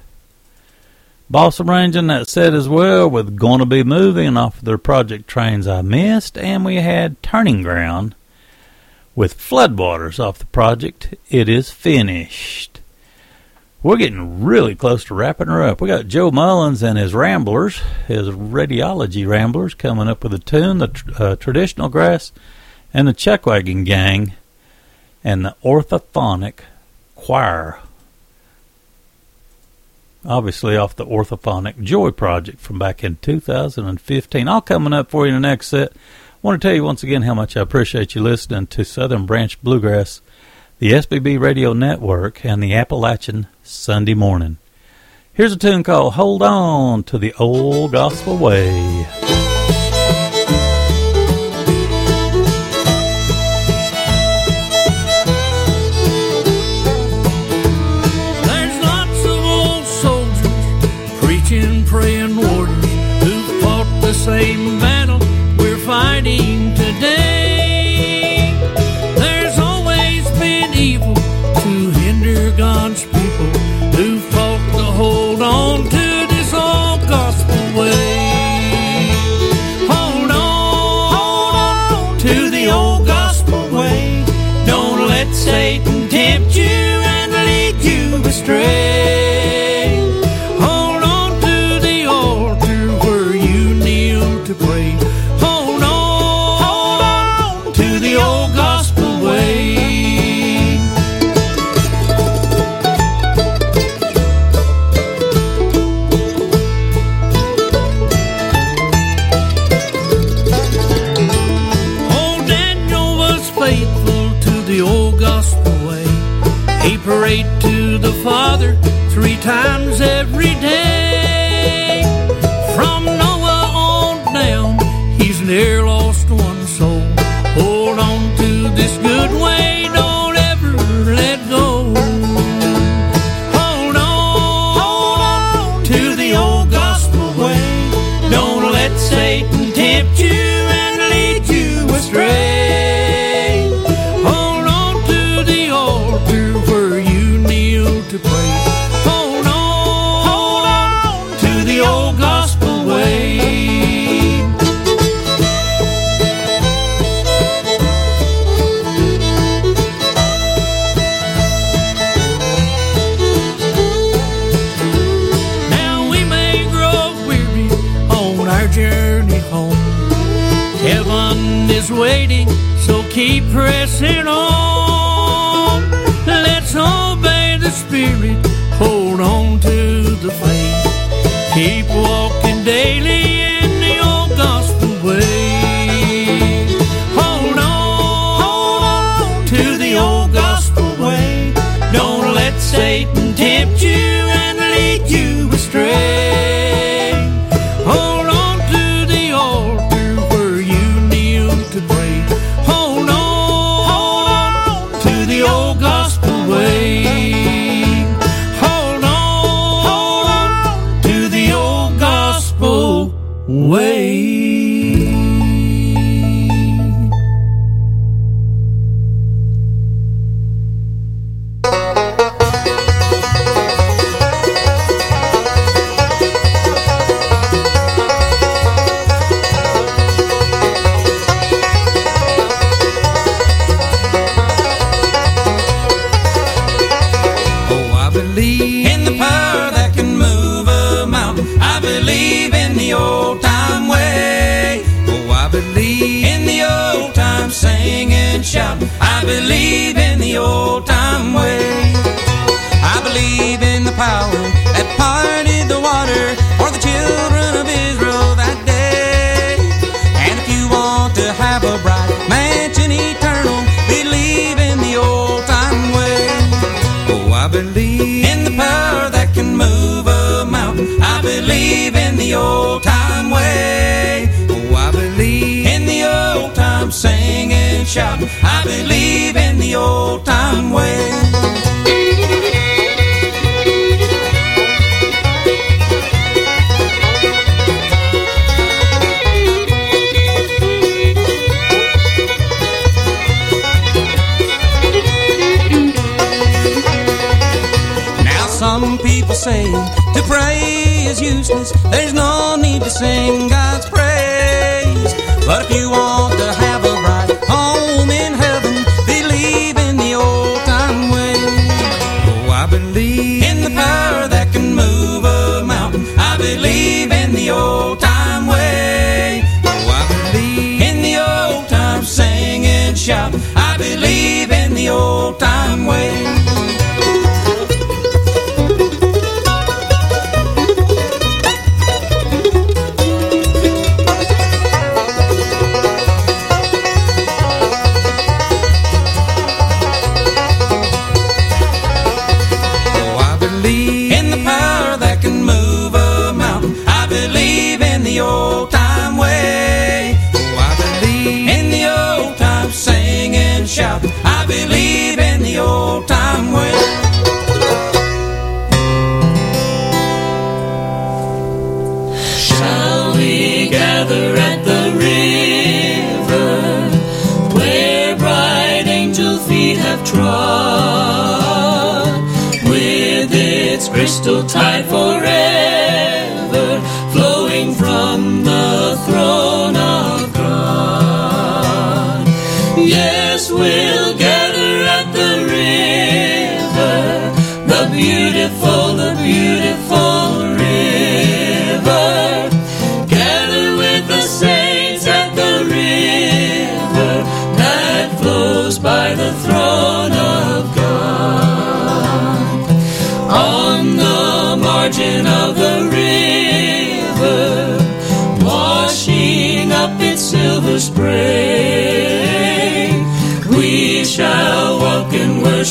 Balsam Range that set as well with Gonna Be Moving off of their project Trains I Missed, and we had Turning Ground with Floodwaters off the project It Is Finished. We're getting really close to wrapping her up. We got Joe Mullins and his Ramblers, his Radiology Ramblers, coming up with a tune, the tr- uh, Traditional Grass, and the Chuckwagon Gang, and the Orthophonic Choir obviously off the Orthophonic Joy project from back in 2015. All coming up for you in the next set. I want to tell you once again how much I appreciate you listening to Southern Branch Bluegrass, the SBB Radio Network, and the Appalachian Sunday Morning. Here's a tune called Hold On to the Old Gospel Way. Fought prayed to the Father three times every day. Daily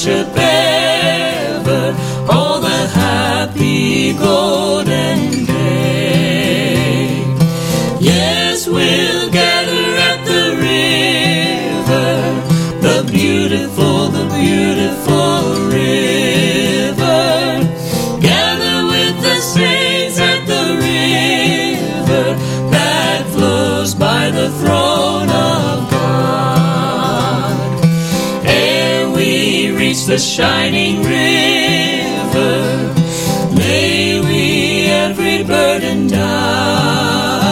worship ever all the happy golden days. The shining river, lay we every burden down.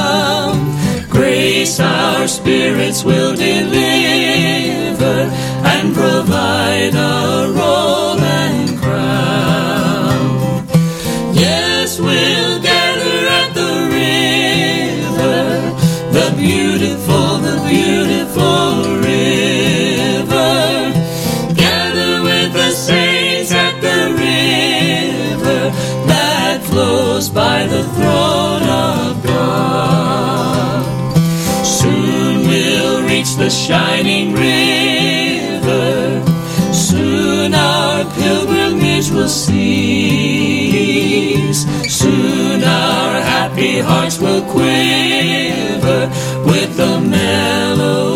Grace our spirits will deliver and provide a flows by the throne of God. Soon we'll reach the shining river. Soon our pilgrimage will cease. Soon our happy hearts will quiver with the melody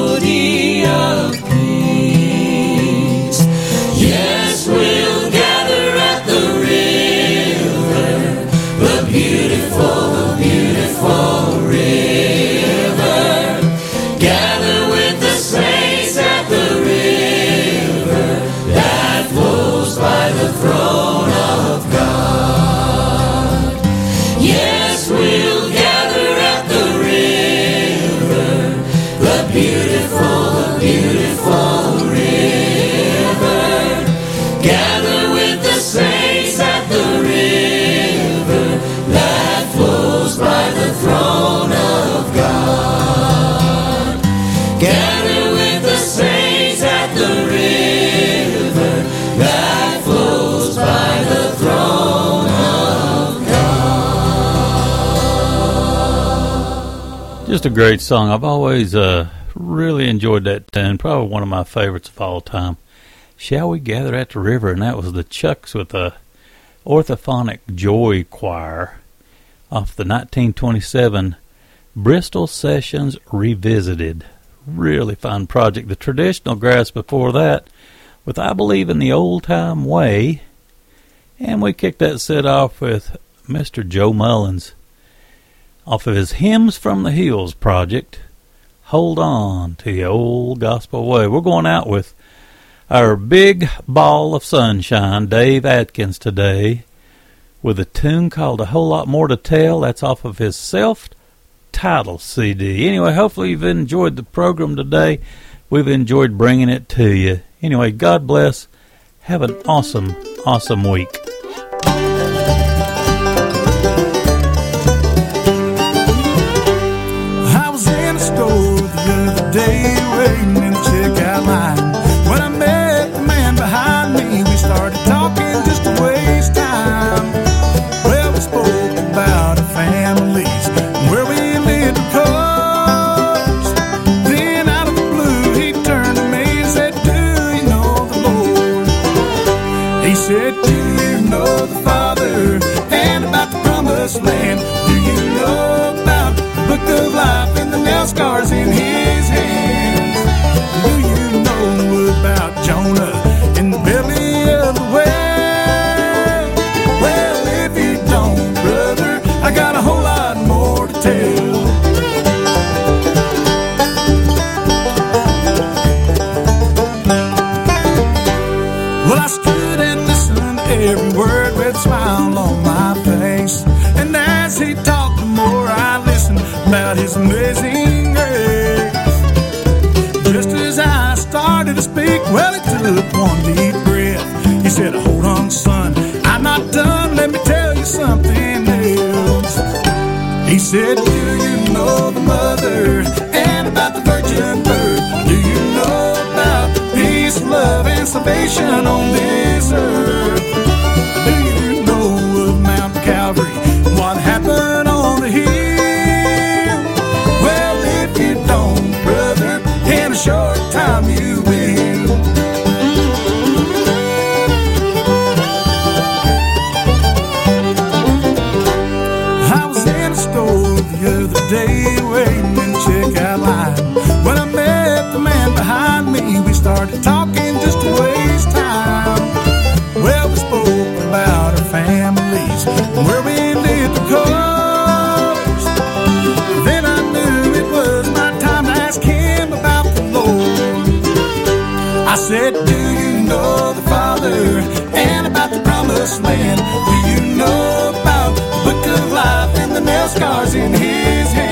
Just a great song. I've always uh, really enjoyed that tune. Probably one of my favorites of all time. Shall we gather at the river? And that was the Chucks with the orthophonic joy choir off the 1927 Bristol Sessions Revisited. Really fine project. The traditional grass before that with I Believe in the Old Time Way. And we kicked that set off with Mr. Joe Mullins off of his Hymns from the Hills project. Hold on to the old gospel way. We're going out with our big ball of sunshine, Dave Atkins, today, with a tune called A Whole Lot More to Tell. That's off of his self titled CD. Anyway, hopefully you've enjoyed the program today. We've enjoyed bringing it to you. Anyway, God bless. Have an awesome, awesome week. On, son, I'm not done. Let me tell you something else. He said, Do you know the mother and about the virgin birth? Do you know about peace, love, and salvation on this earth? Do you know of Mount Calvary? What happened on the hill? Well, if you don't, brother, in a short time you will. Started talking just to waste time. Well, we spoke about our families and where we lived the colors. Then I knew it was my time to ask him about the Lord. I said, Do you know the Father and about the promised land? Do you know about the book of life and the nail scars in his hand?